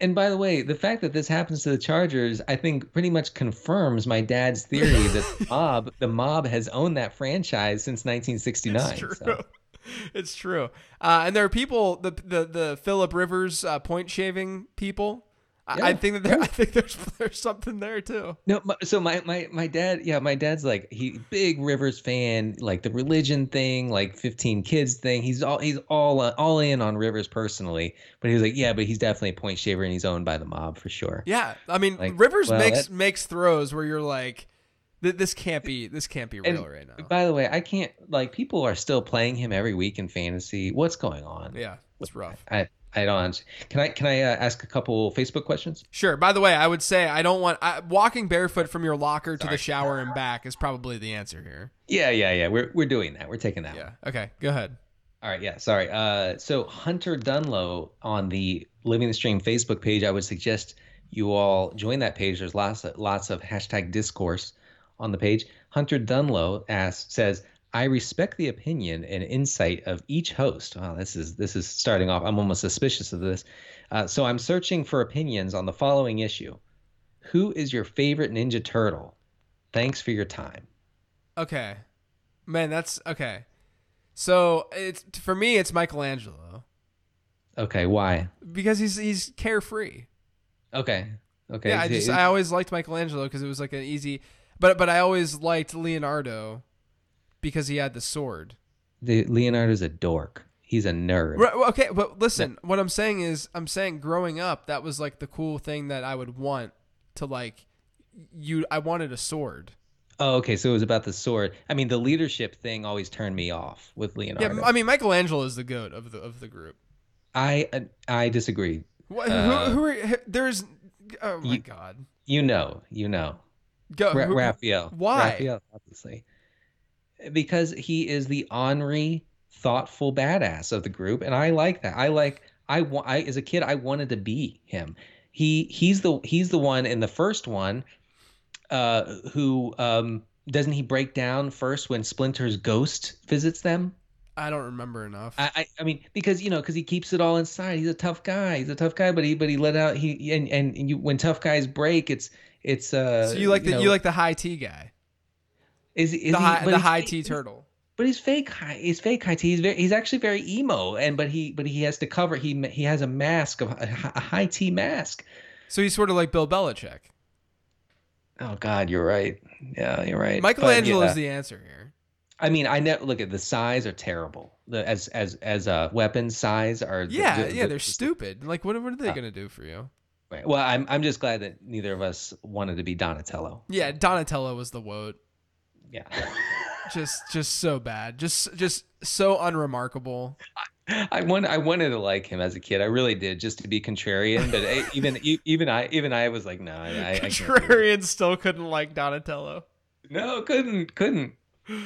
And by the way, the fact that this happens to the Chargers, I think, pretty much confirms my dad's theory that the mob, the mob, has owned that franchise since 1969. It's true. so. It's true. Uh, and there are people the the the Philip Rivers uh, point shaving people. I, I think that there, I think there's there's something there too. No, my, so my, my my dad, yeah, my dad's like he big Rivers fan, like the religion thing, like 15 kids thing. He's all he's all uh, all in on Rivers personally, but he was like, yeah, but he's definitely a point shaver and he's owned by the mob for sure. Yeah, I mean Like, Rivers well, makes that- makes throws where you're like, "Th- this can't be this can't be And real right now. By the way, I can't like people are still playing him every week in fantasy. What's going on? Yeah, it's rough. I I don't. Can I can I uh, ask a couple Facebook questions? Sure. By the way, I would say I don't want I, walking barefoot from your locker to the shower and back is probably the answer here. Yeah, yeah, yeah. We're we're doing that. We're taking that. one. Yeah. Okay. Go ahead. All right, yeah, sorry. Uh, so Hunter Dunlow on the Living the Stream Facebook page, I would suggest you all join that page. There's lots of lots of hashtag discourse on the page. Hunter Dunlow asks says, I respect the opinion and insight of each host. Wow, this is this is starting off. I'm almost suspicious of this. Uh, so I'm searching for opinions on the following issue. Who is your favorite Ninja Turtle? Thanks for your time. Okay. Man, that's okay. So it's for me, it's Michelangelo Okay, why? because he's he's carefree. Okay, okay. Yeah, I just I always liked Michelangelo because it was like an easy, but but I always liked Leonardo because he had the sword. the Leonardo's a dork. He's a nerd. Right, okay, but listen, what I'm saying is, I'm saying growing up, that was like the cool thing that I would want to like. You, I wanted a sword. Oh, okay. So it was about the sword. I mean, the leadership thing always turned me off with Leonardo. Yeah, I mean Michelangelo is the goat of the of the group. I I disagree. What, Uh, who, who are there's? Oh my you- god, You know, you know, go Ra- who- Raphael. why? Raphael, obviously, because he is the ornery, thoughtful badass of the group, and I like that. I like. I want. I as a kid, I wanted to be him. He he's the he's the one in the first one, uh, who um doesn't he break down first when Splinter's ghost visits them? I don't remember enough. I, I, I mean, because you know, because he keeps it all inside. He's a tough guy. He's a tough guy, but he, but he let out. He and and you, when tough guys break, it's it's. uh so you like the know, you like the high T guy, is, is the he, high but the high T turtle. But he's fake high. He's fake high T. He's very. He's actually very emo, and but he but he has to cover. He he has a mask of a, a high T mask. So he's sort of like Bill Belichick. Oh God, you're right. Yeah, you're right. But, Michelangelo yeah. is the answer here. I mean, I know. Look at the size are terrible. The as as as uh weapons size are. Yeah, the- yeah, they're stupid. Like, what, what are they Uh, gonna do for you? Right. Well, I'm I'm just glad that neither of us wanted to be Donatello. Yeah, Donatello was the woat. Yeah. Just, just so bad. Just, just so unremarkable. I I want I wanted to like him as a kid. I really did, just to be contrarian. But I, even e- even I even I was like, no, I, I, I can't do it. Contrarian still couldn't like Donatello. No, couldn't, couldn't. Uh,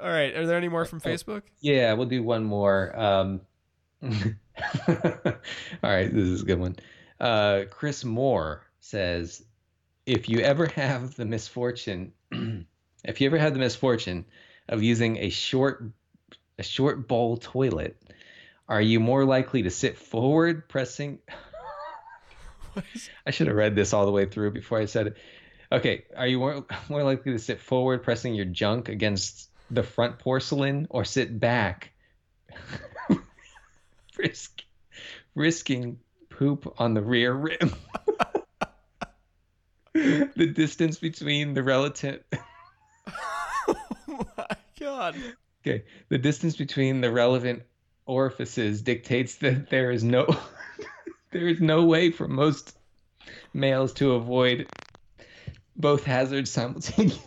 all right. Are there any more from Facebook? Yeah, we'll do one more. Um, all right, this is a good one. Uh, Chris Moore says, "If you ever have the misfortune, if you ever had the misfortune of using a short, a short bowl toilet, are you more likely to sit forward, pressing?" I should have read this all the way through before I said it. Okay, are you more, more likely to sit forward, pressing your junk against the front porcelain, or sit back, risk, risking poop on the rear rim? the distance between the relative. God. Okay, the distance between the relevant orifices dictates that there is no there is no way for most males to avoid both hazards simultaneously.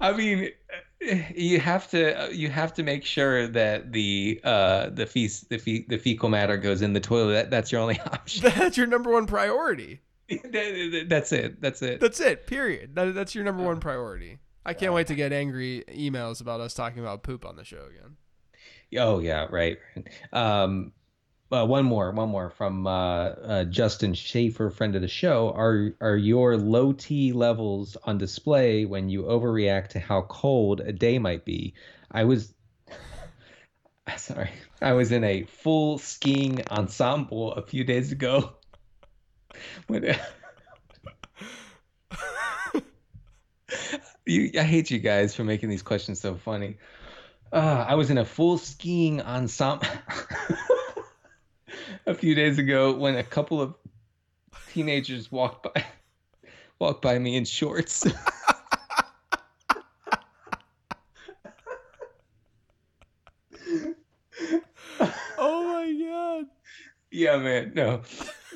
I mean, you have to you have to make sure that the uh the fe- the fe- the fecal matter goes in the toilet. That, that's your only option. That's your number one priority. that's it. That's it. That's it. Period. That, that's your number one priority. I can't wait to get angry emails about us talking about poop on the show again. Oh yeah, right. Um, uh, one more, one more from uh, uh, Justin Schaefer, friend of the show. Are are your low T levels on display when you overreact to how cold a day might be? I was sorry, I was in a full skiing ensemble a few days ago. you, I hate you guys for making these questions so funny. Uh, I was in a full skiing ensemble a few days ago when a couple of teenagers walked by walked by me in shorts. oh my god. Yeah, man. No.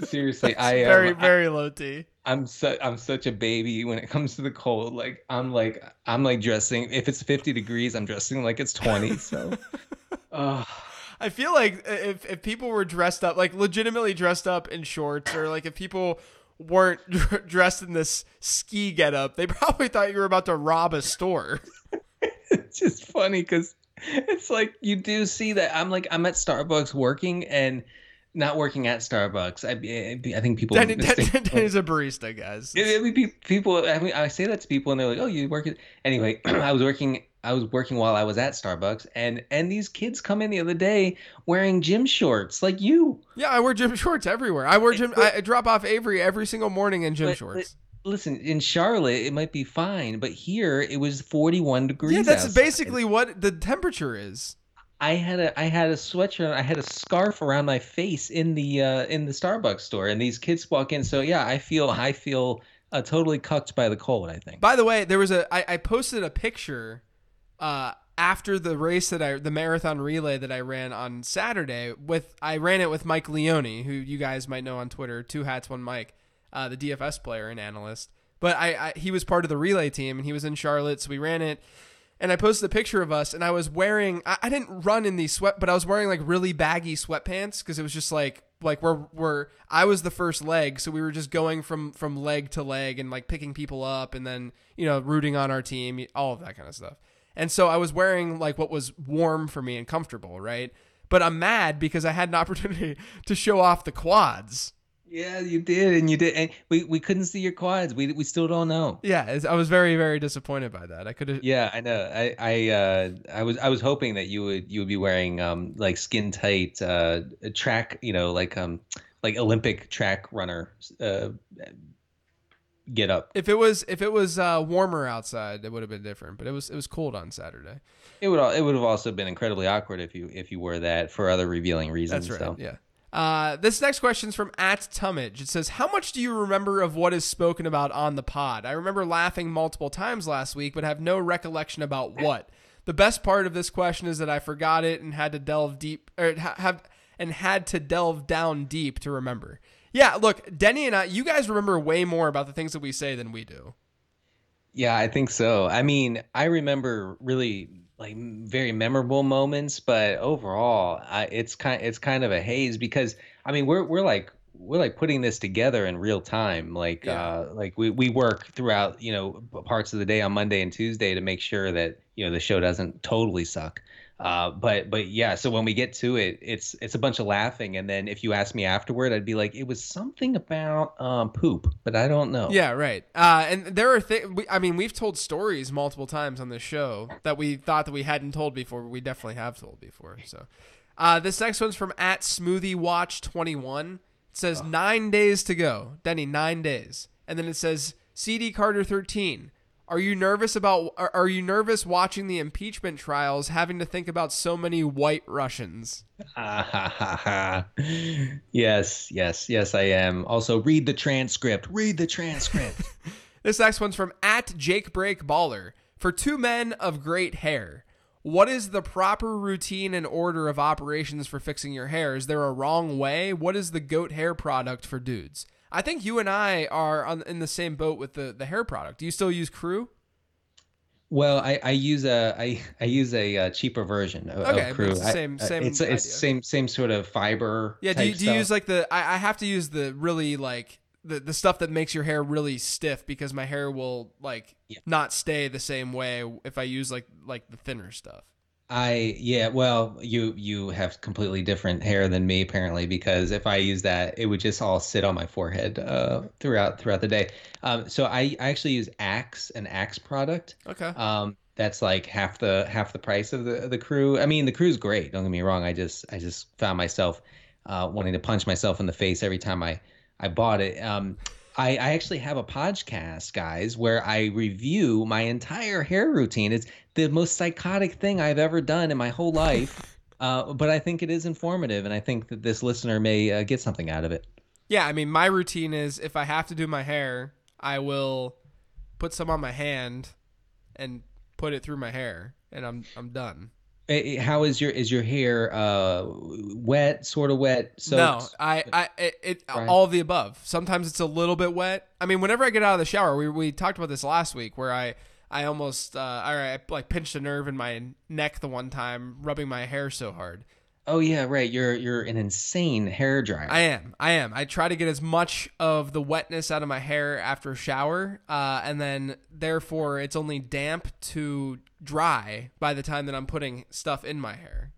Seriously, I am very um, very low T. I'm su- I'm such a baby when it comes to the cold. Like I'm like I'm like dressing. If it's 50 degrees, I'm dressing like it's 20. So, uh, I feel like if if people were dressed up, like legitimately dressed up in shorts, or like if people weren't dressed in this ski getup, they probably thought you were about to rob a store. it's just funny because it's like you do see that I'm like I'm at Starbucks working and not working at Starbucks. I, I think people. Danny, Danny's a barista, guys. I mean, people. I mean, I say that to people, and they're like, "Oh, you work at." Anyway, I was working. I was working while I was at Starbucks, and and these kids come in the other day wearing gym shorts, like you. Yeah, I wear gym shorts everywhere. I wear gym. But, I drop off Avery every single morning in gym but, shorts. But, listen, in Charlotte, it might be fine, but here it was 41 degrees. Yeah, that's outside. basically what the temperature is. I had a I had a sweatshirt, I had a scarf around my face in the uh, in the Starbucks store, and these kids walk in. So yeah, I feel I feel uh, totally cucked by the cold. I think. By the way, there was a I, I posted a picture uh, after the race that I the marathon relay that I ran on Saturday with I ran it with Mike Leone, who you guys might know on Twitter, two hats, one Mike, uh, the DFS player and analyst. But I, I he was part of the relay team and he was in Charlotte, so we ran it and I posted a picture of us, and I was wearing. I, I didn't run in these sweat, but I was wearing like really baggy sweatpants because it was just like like we're we're I was the first leg, so we were just going from from leg to leg and like picking people up, and then you know rooting on our team, all of that kind of stuff. And so I was wearing like what was warm for me and comfortable, right? But I'm mad because I had an opportunity to show off the quads. Yeah, you did, and you did, and we, we couldn't see your quads. We we still don't know. Yeah, I was very very disappointed by that. I could have. Yeah, I know. I I uh, I was I was hoping that you would you would be wearing um like skin tight uh track you know like um like Olympic track runner uh get up. If it was if it was uh, warmer outside, it would have been different. But it was it was cold on Saturday. It would it would have also been incredibly awkward if you if you wore that for other revealing reasons. That's right. So. Yeah. Uh, this next question is from at Tummage. It says, "How much do you remember of what is spoken about on the pod? I remember laughing multiple times last week, but have no recollection about what. The best part of this question is that I forgot it and had to delve deep, or have and had to delve down deep to remember. Yeah, look, Denny and I, you guys remember way more about the things that we say than we do. Yeah, I think so. I mean, I remember really like very memorable moments, but overall, I, it's kind it's kind of a haze because I mean we're we're like we're like putting this together in real time. Like Yeah. uh, like we we work throughout you know parts of the day on Monday and Tuesday to make sure that you know the show doesn't totally suck. Uh, but but yeah, so when we get to it, it's it's a bunch of laughing, and then if you ask me afterward, I'd be like, it was something about um, poop, but I don't know. Yeah, right. Uh, and there are things. I mean, we've told stories multiple times on this show that we thought that we hadn't told before. But we definitely have told before. So, uh, this next one's from at Smoothie Watch Twenty One. It says nine days to go, Denny. Nine days, and then it says CD Carter Thirteen. Are you nervous about? Are, are you nervous watching the impeachment trials, having to think about so many white Russians? Ha, ha, ha. yes, yes, yes, I am. Also, read the transcript. Read the transcript. This next one's from at Jake Break Baller. For two men of great hair, what is the proper routine and order of operations for fixing your hair? Is there a wrong way? What is the goat hair product for dudes? I think you and I are on, in the same boat with the, the hair product. Do you still use Crew? Well, I, I use a I, I use a, uh cheaper version of, Okay, of Crew. it's the I- same- same it's same same sort of fiber. Yeah. Do you, do you use like the? I, I have to use the really like the the stuff that makes your hair really stiff because my hair will like Yeah. not stay the same way if I use like like the thinner stuff. I yeah, well, you you have completely different hair than me apparently because if I use that, it would just all sit on my forehead uh, throughout throughout the day. Um, so I, I actually use Axe, an Axe product. Okay. Um, that's like half the half the price of the the crew. I mean, the crew's great. Don't get me wrong. I just I just found myself uh, wanting to punch myself in the face every time I I bought it. Um, I, I actually have a podcast, guys, where I review my entire hair routine. It's the most psychotic thing I've ever done in my whole life. Uh, but I think it is informative, and I think that this listener may uh, get something out of it. Yeah, I mean, my routine is if I have to do my hair, I will put some on my hand and put it through my hair, and I'm I'm done. How is your is your hair uh, wet, sort of wet? no. I I it, it Right. all of the above. Sometimes it's a little bit wet. I mean, whenever I get out of the shower, we we talked about this last week where I I almost uh I, I like pinched a nerve in my neck the one time rubbing my hair so hard. Oh yeah, right. You're you're an insane hair dryer. I am. I am. I try to get as much of the wetness out of my hair after a shower, uh, and then therefore it's only damp to dry by the time that I'm putting stuff in my hair.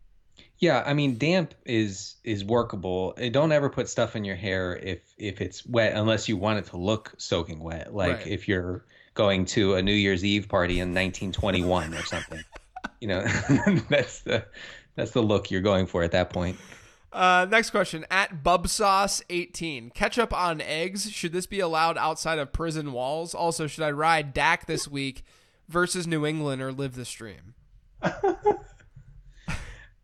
Yeah, I mean, damp is is workable. Uh, Don't ever put stuff in your hair if if it's wet, unless you want it to look soaking wet. Like Right. if you're going to a New Year's Eve party in 1921 or something. You know, that's the that's the look you're going for at that point. Uh, next question at Bubsauce18. Ketchup on eggs. Should this be allowed outside of prison walls? Also, should I ride Dak this week versus New England or live the stream?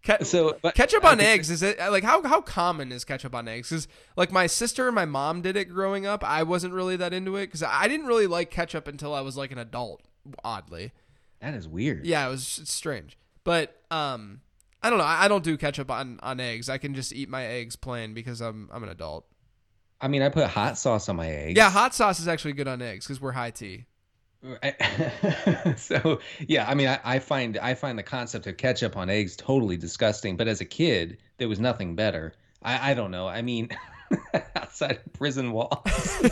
Ke- So, but ketchup on eggs is it like how how common is ketchup on eggs? Because like my sister and my mom did it growing up. I wasn't really that into it because I didn't really like ketchup until I was like an adult. Oddly, That is weird. yeah, it was it's strange. But um, I don't know. I, I don't do ketchup on on eggs. I can just eat my eggs plain because I'm I'm an adult. I mean, I put hot sauce on my eggs. Yeah, hot sauce is actually good on eggs because we're high T. So yeah, I mean, I, I find I find the concept of ketchup on eggs totally disgusting. But as a kid, there was nothing better. I, I don't know. I mean, outside prison walls,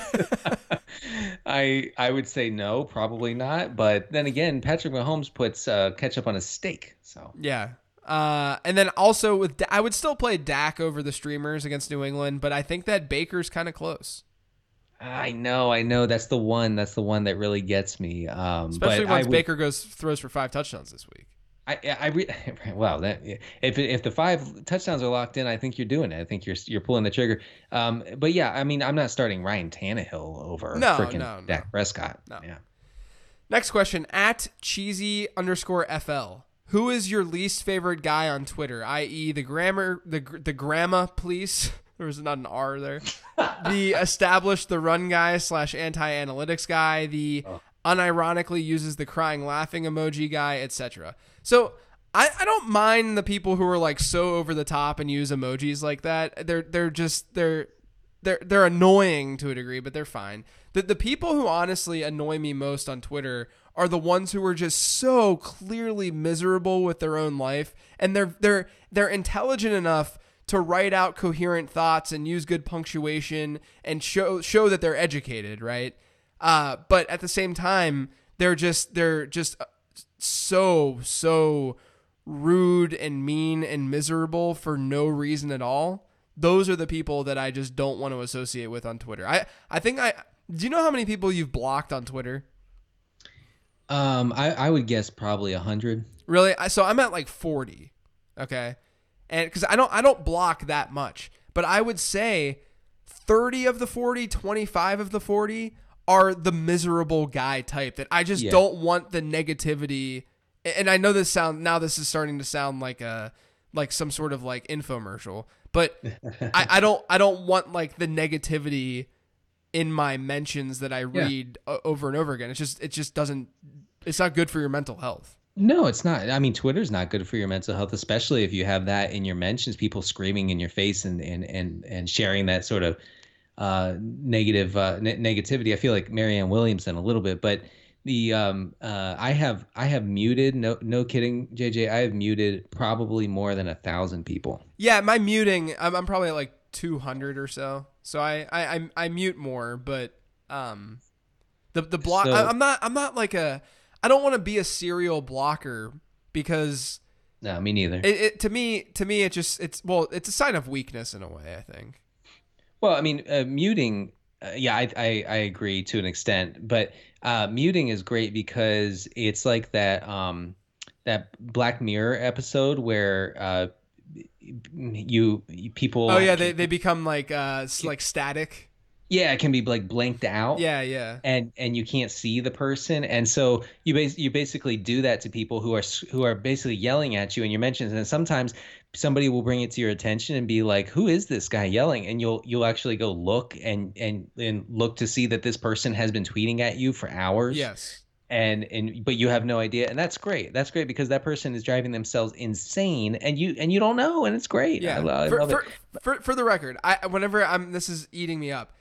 I I would say no, probably not. But then again, Patrick Mahomes puts uh, ketchup on a steak, so Yeah. Uh, and then also with I would still play Dak over the streamers against New England, but I think that Baker's kind of close, I know, I know. That's the one. That's the one that really gets me. Um, especially once would- Baker goes throws for five touchdowns this week. I, I re- wow that if if the five touchdowns are locked in, I think you're doing it. I think you're you're pulling the trigger. Um, but yeah, I mean, I'm not starting Ryan Tannehill over No, freaking no, no. Dak Prescott. No. Yeah. Next question at cheesy underscore fl. Who is your least favorite guy on Twitter? I.e., the grammar, the the grandma police. There was not an R there. the established the run guy slash anti analytics guy. The oh. unironically uses the crying laughing emoji guy, etc. So I, I don't mind the people who are like so over the top and use emojis like that. They're they're just they're they're they're annoying to a degree, but they're fine. The the people who honestly annoy me most on Twitter are the ones who are just so clearly miserable with their own life and they're they're they're intelligent enough to write out coherent thoughts and use good punctuation and show show that they're educated, right? Uh, but at the same time, they're just they're just uh, so so rude and mean and miserable for no reason at all. Those are the people that I just don't want to associate with on Twitter. I I think I do you know how many people you've blocked on Twitter? Um, I, I would guess probably a hundred. Really? So I'm at like 40. Okay. And cuz I don't I don't block that much, but I would say 30 of the 40, 25 of the 40 are the miserable guy type that I just Yeah. don't want the negativity and I know this sound now this is starting to sound like a like some sort of like infomercial, but I, I don't I don't want like the negativity in my mentions that I read o- over and over again. It's just it just doesn't it's not good for your mental health. No, it's not. I mean, Twitter's not good for your mental health, especially if you have that in your mentions, people screaming in your face and and and and sharing that sort of uh, negative uh, ne- negativity. I feel like Marianne Williamson a little bit, but the um, uh, I have I have muted. No, no kidding, JJ. I have muted probably more than a thousand people. Yeah, my muting, I'm, I'm probably at like 200 or so. So I, I, I, I mute more, but um, the the block. So- I'm not I'm not like a. I don't want to be a serial blocker because No, me neither. it, it to me to me it just it's well it's a sign of weakness in a way. I think. Well, I mean, uh, muting. Uh, yeah, I, I I agree to an extent, but uh, muting is great because it's like that um that Black Mirror episode where uh you, people. Oh yeah, they, they become like uh like static. Yeah, it can be like blanked out. Yeah, yeah. And and you can't see the person, and so you bas- you basically do that to people who are who are basically yelling at you in your mentions, and sometimes somebody will bring it to your attention and be like, "Who is this guy yelling?" And you'll you'll actually go look and and and look to see that this person has been tweeting at you for hours. Yes. And and but you have no idea, and that's great. That's great because that person is driving themselves insane, and you and you don't know, and it's great. Yeah. I, I for, love for, it. for for the record, I whenever I'm this is eating me up.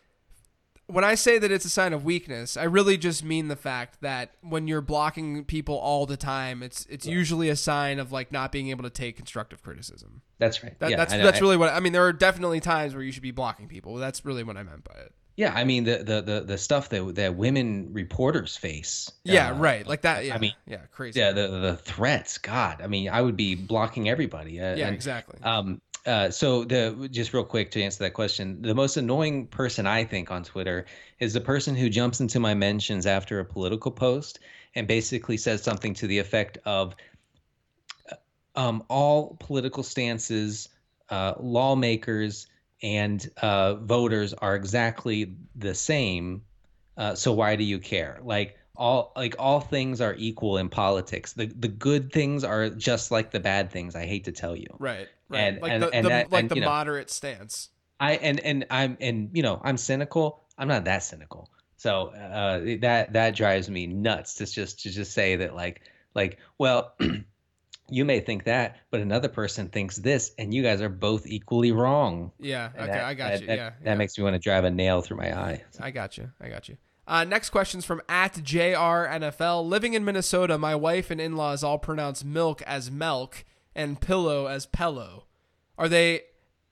When I say that it's a sign of weakness, I really just mean the fact that when you're blocking people all the time, it's it's usually a sign of like not being able to take constructive criticism. That's right. That, yeah, that's that's really what I mean. There are definitely times where you should be blocking people. That's really what I meant by it. Yeah, I mean the the the, the stuff that that women reporters face. Yeah, uh, right. Like that. Yeah. mean, yeah, crazy. Yeah, the the threats. God, I mean, I would be blocking everybody. Uh, yeah, and, exactly. Um. Uh. So the just real quick to answer that question, the most annoying person I think on Twitter is the person who jumps into my mentions after a political post and basically says something to the effect of, um, all political stances, uh, lawmakers, and uh, voters are exactly the same. Uh, so why do you care? Like all like all things are equal in politics. The the good things are just like the bad things. I hate to tell you. right. Right. and- like and- the, and the that- like and, the know- moderate stance. I and and I'm and you know I'm cynical. I'm not that cynical. So uh, that that drives me nuts to just to just say that like like well. You may think that, but another person thinks this, and you guys are both equally wrong. Yeah. And Okay. that- I got that- you. that- yeah. That yeah. makes me want to drive a nail through my eye. I got you. I got you. Uh, next question's from at JRNFL. Living in Minnesota, my wife and in laws all pronounce milk as milk and pillow as pillow. Are they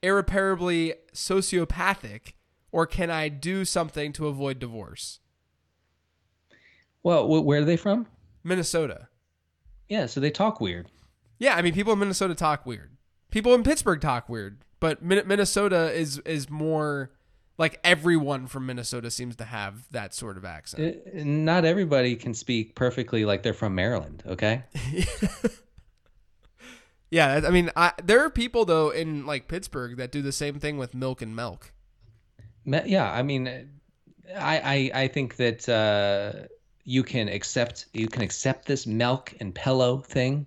irreparably sociopathic, or can I do something to avoid divorce? Well, where are they from? Minnesota. Yeah, so they talk weird. Yeah, I mean, people in Minnesota talk weird. People in Pittsburgh talk weird, but Minnesota is is more like everyone from Minnesota seems to have that sort of accent. Uh, Not everybody can speak perfectly like they're from Maryland. Okay. Yeah, I mean, I, there are people though in like Pittsburgh that do the same thing with milk and milk. Yeah, I mean, I I, I think that uh, you can accept you can accept this milk and pillow thing,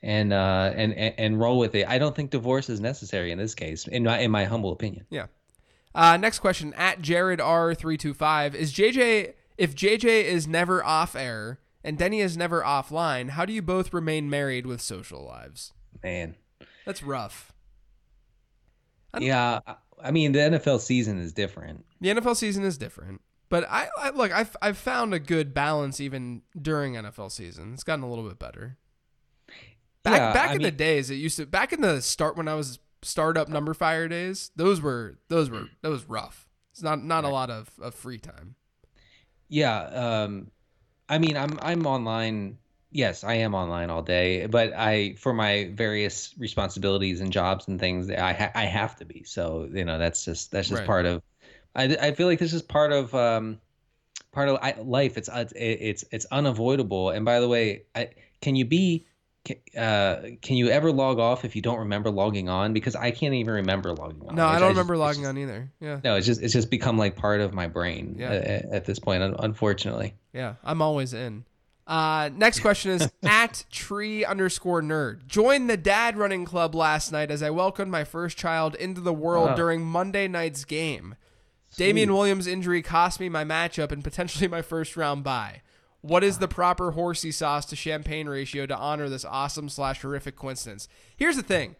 and uh and, and and roll with it. I don't think divorce is necessary in this case, in my in my humble opinion. Yeah. Uh, next question at Jared R three two five is JJ. If JJ is never off air and Denny is never offline, how do you both remain married with social lives? Man, That's rough. I yeah, I- mean the NFL season is different. The NFL season is different, but I, I look. I've I've found a good balance even during NFL season. It's gotten a little bit better. Back Yeah, back I in the days, it used to. Back in the start when I was startup numberFire days, those were those were that was rough. It's not not a lot of, of free time. Yeah, um, I mean, I'm I'm online. Yes, I am online all day, but I for my various responsibilities and jobs and things, I ha- I have to be. So you know, that's just that's just Right. part of. I I feel like this is part of um, part of life. It's it's it's unavoidable. And by the way, I, can you be uh, can you ever log off if you don't remember logging on? Because I can't even remember logging on. No, I don't just- remember it's logging just- on either. Yeah. No, it's just it's just become like part of my brain Yeah. at, at this point. Unfortunately. Yeah, I'm always in. Uh, next question is at tree underscore nerd. Joined the dad running club last night as I welcomed my first child into the world Wow. during Monday night's game. Damien Williams' injury cost me my matchup and potentially my first round bye. What is the proper horsey sauce to champagne ratio to honor this awesome slash horrific coincidence? Here's the thing: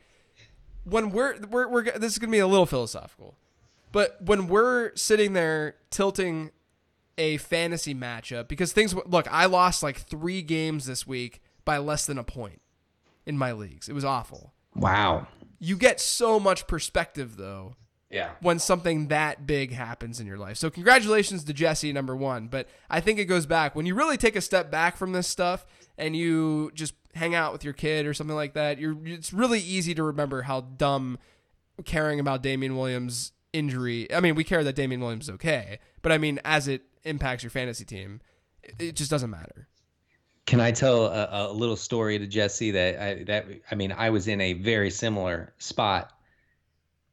when we're we're, we're this is gonna be a little philosophical, but when we're sitting there tilting a fantasy matchup because things look, I lost like three games this week by less than a point in my leagues. It was awful. Wow. You get so much perspective though Yeah. when something that big happens in your life. So congratulations to Jesse number 1, but I think it goes back when you really take a step back from this stuff and you just hang out with your kid or something like that. You're it's really easy to remember how dumb caring about Damien Williams injury. I mean, we care that Damien Williams is okay, but I mean as it impacts your fantasy team, it- just doesn't matter. Can I tell a, a little story to Jesse that I that I mean I was in a very similar spot.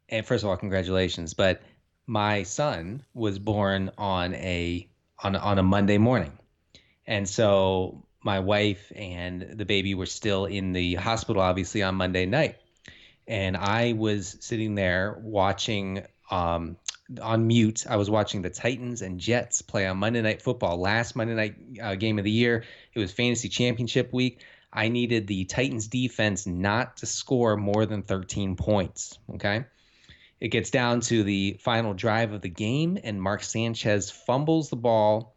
And first of all, congratulations. But my son was born on a on on a Monday morning, and so my wife and the baby were still in the hospital, obviously on Monday night, and I was sitting there watching um, on mute. I was watching the Titans and Jets play on Monday Night Football, last Monday night uh, game of the year. It was fantasy championship week. I needed the Titans defense not to score more than 13 points. Okay. It gets down to the final drive of the game, and Mark Sanchez fumbles the ball,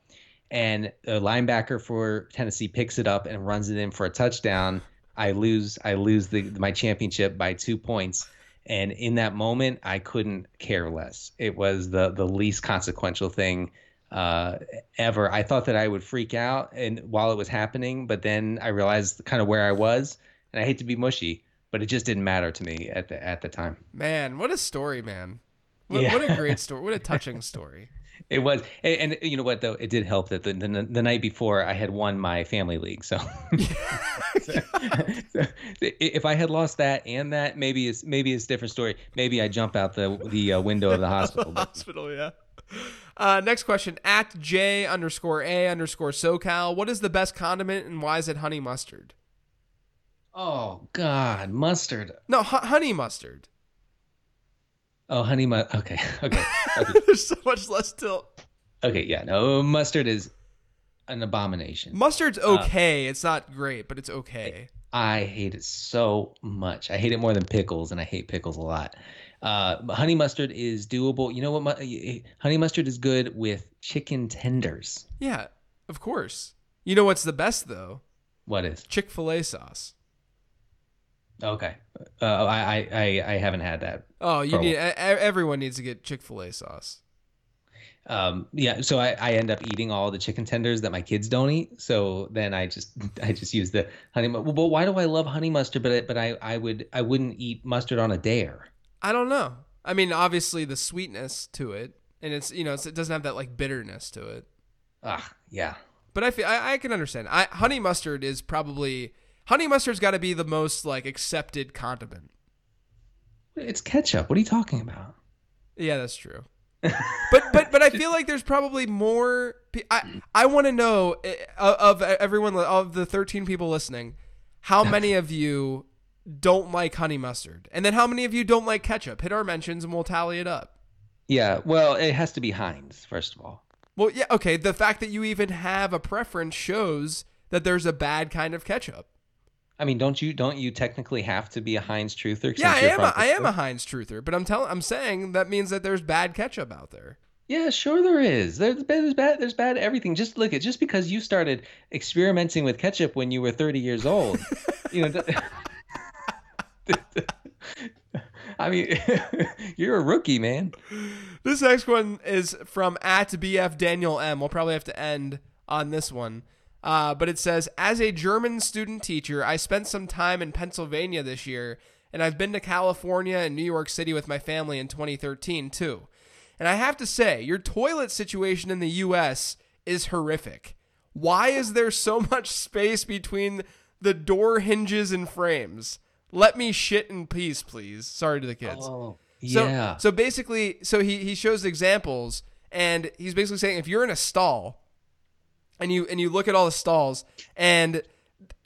and a linebacker for Tennessee picks it up and runs it in for a touchdown. I lose. I lose the my championship by two points. And in that moment, I couldn't care less. It was the the least consequential thing uh, ever. I thought that I would freak out and while it was happening, but then I realized kind of where I was, and I hate to be mushy, but it just didn't matter to me at the at the time. Man, what a story, man. What, Yeah. what a great story. What a touching story. It was, and, and you know what though, it did help that the, the the night before I had won my family league. So, so if I had lost that and that, maybe it's maybe it's a different story. Maybe I jump out the the uh, window of the hospital. But Hospital, yeah. Uh, next question at J underscore A underscore SoCal. What is the best condiment and why is it honey mustard? oh God, mustard. No, honey mustard. Oh, honey mu Okay, okay, okay, There's so much less tilt. okay. Yeah, no, mustard is an abomination. Mustard's okay. it's not great, but it's okay. I hate it so much. I hate it more than pickles, and I hate pickles a lot. Uh, honey mustard is doable. You know what? mu- Honey mustard is good with chicken tenders. Yeah, of course. You know what's the best though? What is? Chick Fil A sauce. Okay. Uh, I, I I haven't had that. Oh, you need. Everyone needs to get Chick Fil A sauce. Um, yeah. So I, I end up eating all the chicken tenders that my kids don't eat. So then I just I just use the honey. Well, but why do I love honey mustard? But I- but I I would I wouldn't eat mustard on a dare. I don't know. I mean, obviously the sweetness to it, and it's you know it's, it doesn't have that like bitterness to it. Ah, yeah. But I feel I, I can understand. I honey mustard is probably honey mustard's got to be the most like accepted condiment. It's ketchup. What are you talking about? Yeah, that's true. but but but I feel like there's probably more. pe- I I want to know eh, of, of everyone of the 13 people listening, how many of you don't like honey mustard, and then how many of you don't like ketchup? Hit our mentions and we'll tally it up. Yeah. Well, it has to be Heinz first of all. Well, yeah, okay. The fact that you even have a preference shows that there's a bad kind of ketchup. I mean, don't you don't you technically have to be a Heinz truther? Yeah, I am. A, I am a? Heinz truther, but I'm telling, I'm saying that means that there's bad ketchup out there. Yeah, sure there is. There's bad, there's bad, there's bad everything. Just look at just because you started experimenting with ketchup when you were 30 years old, you know. I mean, you're a rookie, man. This next one is from at BF Daniel M. We'll probably have to end on this one. Uh, but it says, as a German student teacher, I spent some time in Pennsylvania this year, and I've been to California and New York City with my family in 2013 too. And I have to say, your toilet situation in the U.S. is horrific. Why is there so much space between the door hinges and frames? Let me shit in peace, please. Sorry to the kids. Oh, So, yeah. So basically, so he he shows examples, and he's basically saying if you're in a stall, and you and you look at all the stalls, and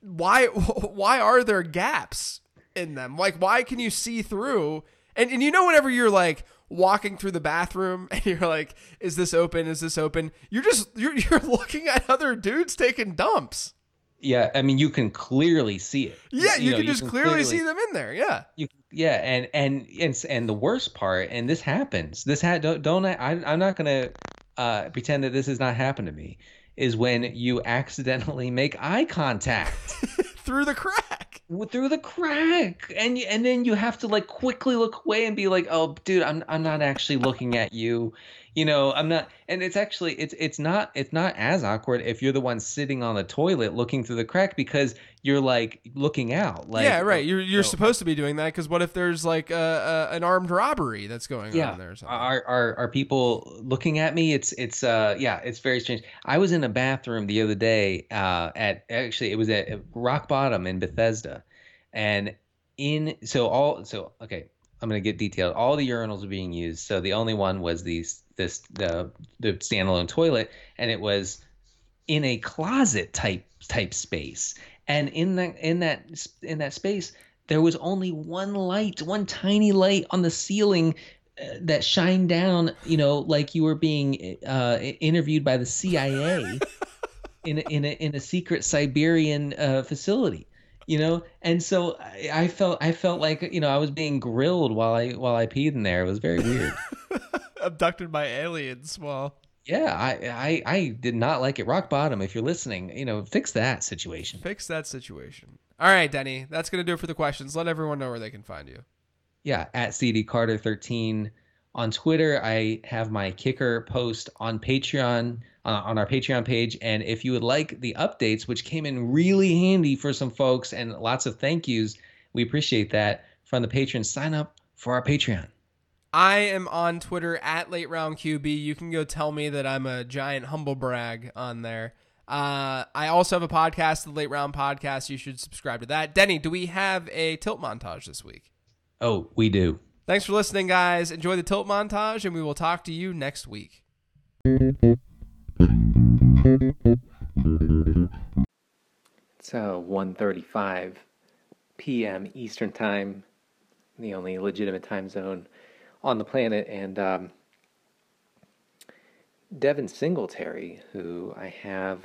why why are there gaps in them? Like why can you see through? And and you know whenever you're like walking through the bathroom and you're like, is this open? Is this open? You're just you're you're looking at other dudes taking dumps. yeah, I mean, you can clearly see it. Yeah, you, know, can just clearly, see them in there. Yeah. You, yeah, and and and and the worst part, and this happens. This had don't don't I? I'm not gonna uh, pretend that this has not happened to me. Is when you accidentally make eye contact through the crack. through the crack, and and then you have to like quickly look away and be like, "Oh, dude, I'm I'm not actually looking at you." You know, I'm not, and it's actually it's it's not it's not as awkward if you're the one sitting on the toilet looking through the crack because you're like looking out. Like, yeah, right. You're you're so- supposed to be doing that because what if there's like a, a an armed robbery that's going yeah on there or something? are, are are people looking at me it's it's uh yeah it's very strange i was in a bathroom the other day uh at actually it was at rock bottom in bethesda and in so all so okay i'm gonna get detailed. All the urinals are being used. So the only one was these this the the standalone toilet and it was in a closet type type space. And in that in that in that space there was only one light one tiny light on the ceiling uh, that shined down you know like you were being uh, interviewed by the cia in a, in a in a secret siberian uh, facility you know and so I, I felt i felt like you know i was being grilled while i while i peed in there it was very weird Abducted by aliens. Well, yeah I, I i did not like it rock bottom if you're listening you know fix that situation fix that situation. All right, Denny. That's gonna do it for the questions. Let everyone know where they can find you. yeah at cd carter 13 on twitter i have my kicker post on patreon uh, on our patreon page and if you would like the updates which came in really handy for some folks and lots of thank yous we appreciate that from the patrons sign up for our patreon I am on Twitter at Late Round QB. You can go tell me that I'm a giant humble brag on there. Uh, I also have a podcast, the Late Round Podcast. You should subscribe to that. Denny, do we have a tilt montage this week? oh we do Thanks for listening, guys. Enjoy the tilt montage, and we will talk to you next week. It's uh, 1.35 p.m. Eastern Time, the only legitimate time zone on the planet. And um, Devin Singletary, who I have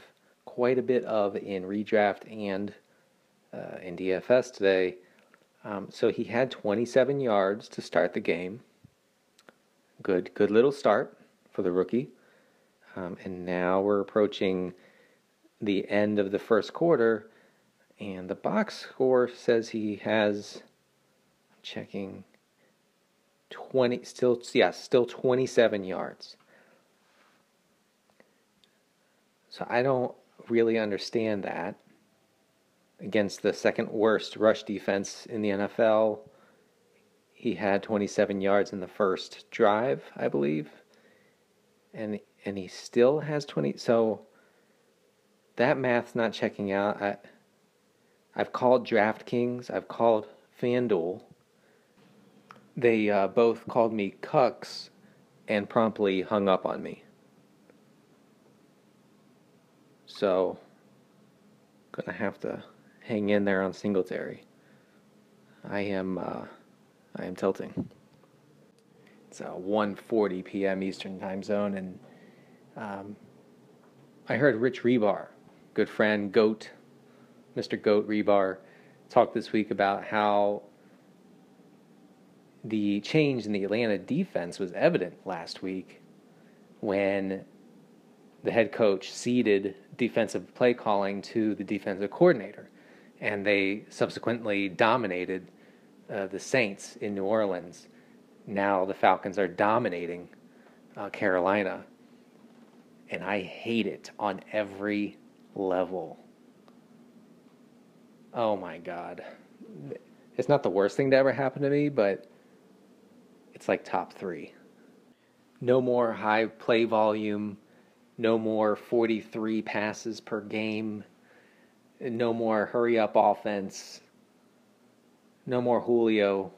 quite a bit of in redraft and uh, in DFS today. Um, so he had 27 yards to start the game. Good, good little start for the rookie. Um, and now we're approaching the end of the first quarter, and the box score says he has checking 20 still yeah still 27 yards. So i don't really understand that against the second worst rush defense in the nfl he had 27 yards in the first drive i believe. And and he still has 20 so that math's not checking out. I, I've called DraftKings. I've called FanDuel. They uh, both called me cucks and promptly hung up on me. So, gonna have to hang in there on Singletary. I am, uh, I am tilting. It's uh, 1:40 p.m. Eastern Time Zone, and um, I heard Rich Hribar, good friend, Goat, Mr. Goat Hribar, talk this week about how the change in the Atlanta defense was evident last week when the head coach ceded defensive play calling to the defensive coordinator, and they subsequently dominated uh, the Saints in New Orleans. Now the Falcons are dominating uh, Carolina. And I hate it on every level. Oh my God. It's not the worst thing to ever happen to me, but it's like top three. No more high play volume, no more 43 passes per game, no more hurry up offense, no more Julio.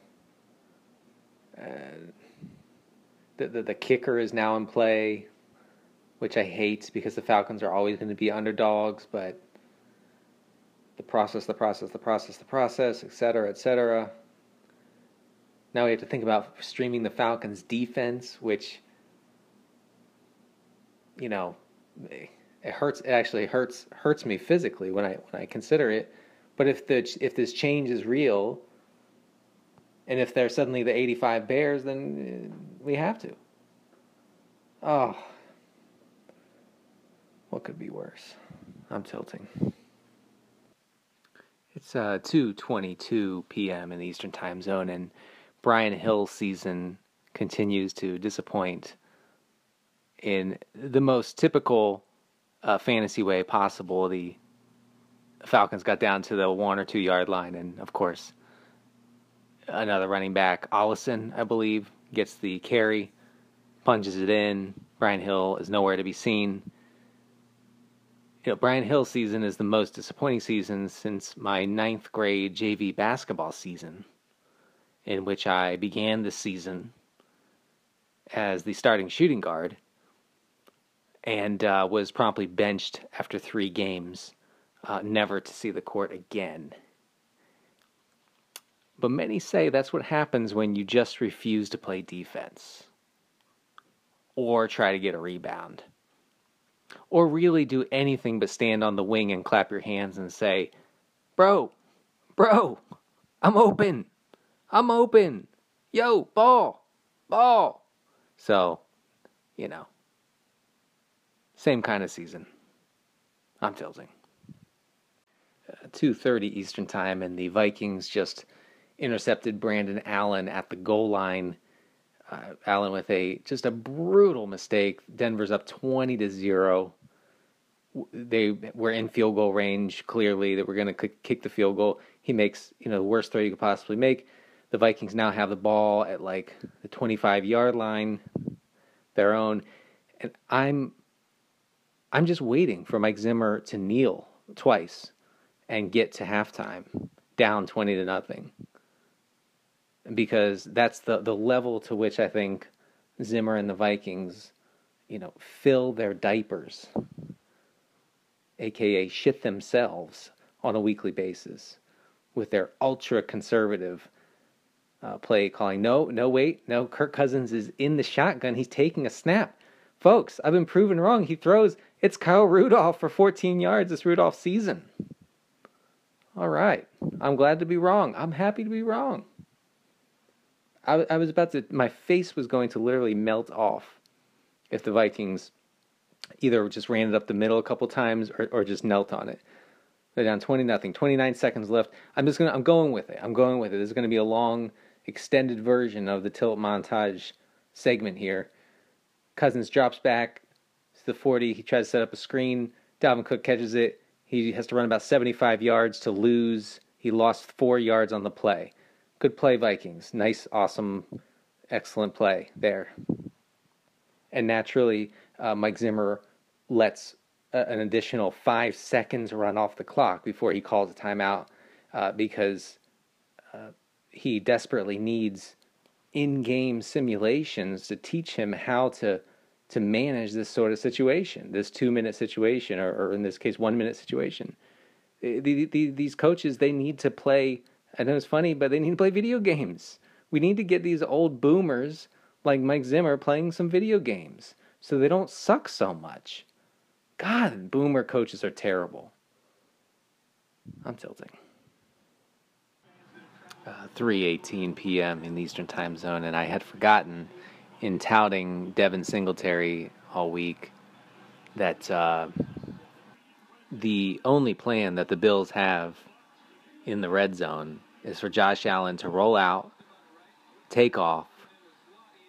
Uh, the, the, the kicker is now in play, which I hate because the Falcons are always going to be underdogs, but the process, the process, the process, the process, et cetera, et cetera. Now we have to think about streaming the Falcons' defense, which, you know, it hurts. It actually hurts hurts me physically when I when I consider it. But if the if this change is real, and if they're suddenly the 85 Bears, then we have to. Oh, what could be worse? I'm tilting. It's uh, 2:22 p.m. in the Eastern Time Zone, and Brian Hill's season continues to disappoint in the most typical uh, fantasy way possible. The Falcons got down to the one or two yard line, and of course, another running back, Ollison, I believe, gets the carry, punches it in. Brian Hill is nowhere to be seen you know, Brian Hill's season is the most disappointing season since my ninth grade JV basketball season, in which I began the season as the starting shooting guard and uh, was promptly benched after three games, uh, never to see the court again. But many say that's what happens when you just refuse to play defense or try to get a rebound or really do anything but stand on the wing and clap your hands and say, Bro, bro, I'm open. I'm open. Yo, ball, ball. So, you know, same kind of season. I'm tilting. Uh, 2:30 Eastern Time and the Vikings just intercepted Brandon Allen at the goal line. Uh, Allen with a just a brutal mistake. Denver's up 20 to 0 they were in field goal range clearly that we're going to kick the field goal. He makes you know the worst throw you could possibly make. The Vikings now have the ball at like the 25 yard line, their own, and I'm I'm just waiting for Mike Zimmer to kneel twice and get to halftime down 20 to nothing. Because that's the the level to which I think Zimmer and the Vikings, you know, fill their diapers aka shit themselves, on a weekly basis with their ultra conservative uh, play calling. No, no, wait, no, Kirk Cousins is in the shotgun. He's taking a snap. Folks, I've been proven wrong. He throws, it's Kyle Rudolph for 14 yards this Rudolph season. All right. I'm glad to be wrong. I'm happy to be wrong. I, I was about to, my face was going to literally melt off if the Vikings either just ran it up the middle a couple times or, or just knelt on it. They're down 20 nothing. 29 seconds left. I'm just gonna I'm going with it. I'm going with it. This is gonna be a long, extended version of the tilt montage segment here. Cousins drops back to the 40. He tries to set up a screen. Dalvin Cook catches it. He has to run about 75 yards to lose. He lost four yards on the play. Good play, Vikings. Nice, awesome, excellent play there. And naturally, uh, Mike Zimmer lets a, an additional five seconds run off the clock before he calls a timeout uh, because uh, he desperately needs in-game simulations to teach him how to to manage this sort of situation, this two-minute situation, or, or in this case, one-minute situation. The, the, the, these coaches they need to play. I know it's funny, but they need to play video games. We need to get these old boomers like Mike Zimmer playing some video games so they don't suck so much. God, boomer coaches are terrible. I'm tilting. Uh, 3:18 p.m. in the Eastern Time Zone, and I had forgotten, in touting Devin Singletary all week, that uh, the only plan that the Bills have in the red zone is for Josh Allen to roll out, take off,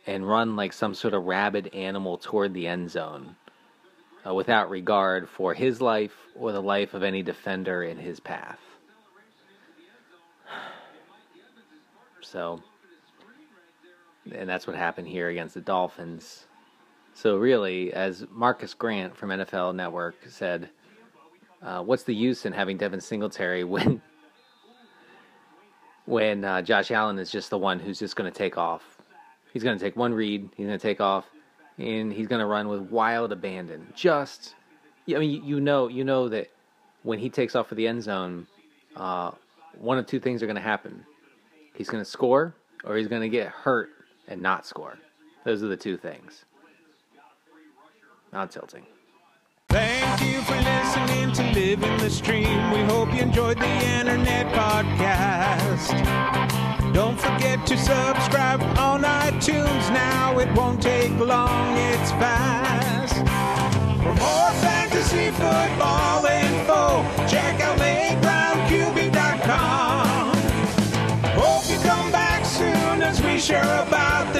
and run like some sort of rabid animal toward the end zone uh, without regard for his life or the life of any defender in his path. So, and that's what happened here against the Dolphins. So, really, as Marcas Grant from NFL Network said, uh, what's the use in having Devin Singletary when when uh, Josh Allen is just the one who's just going to take off? He's going to take one read, he's going to take off, and he's going to run with wild abandon. Just, I mean, you know, you know that when he takes off for the end zone, uh, one of two things are going to happen: he's going to score, or he's going to get hurt and not score. Those are the two things. Not tilting. Thank you for listening to Living the Stream. We hope you enjoyed the internet podcast. Don't forget to subscribe on iTunes now. It won't take long, it's fast. For more fantasy football info, check out lateroundqb.com. Hope you come back soon as we share about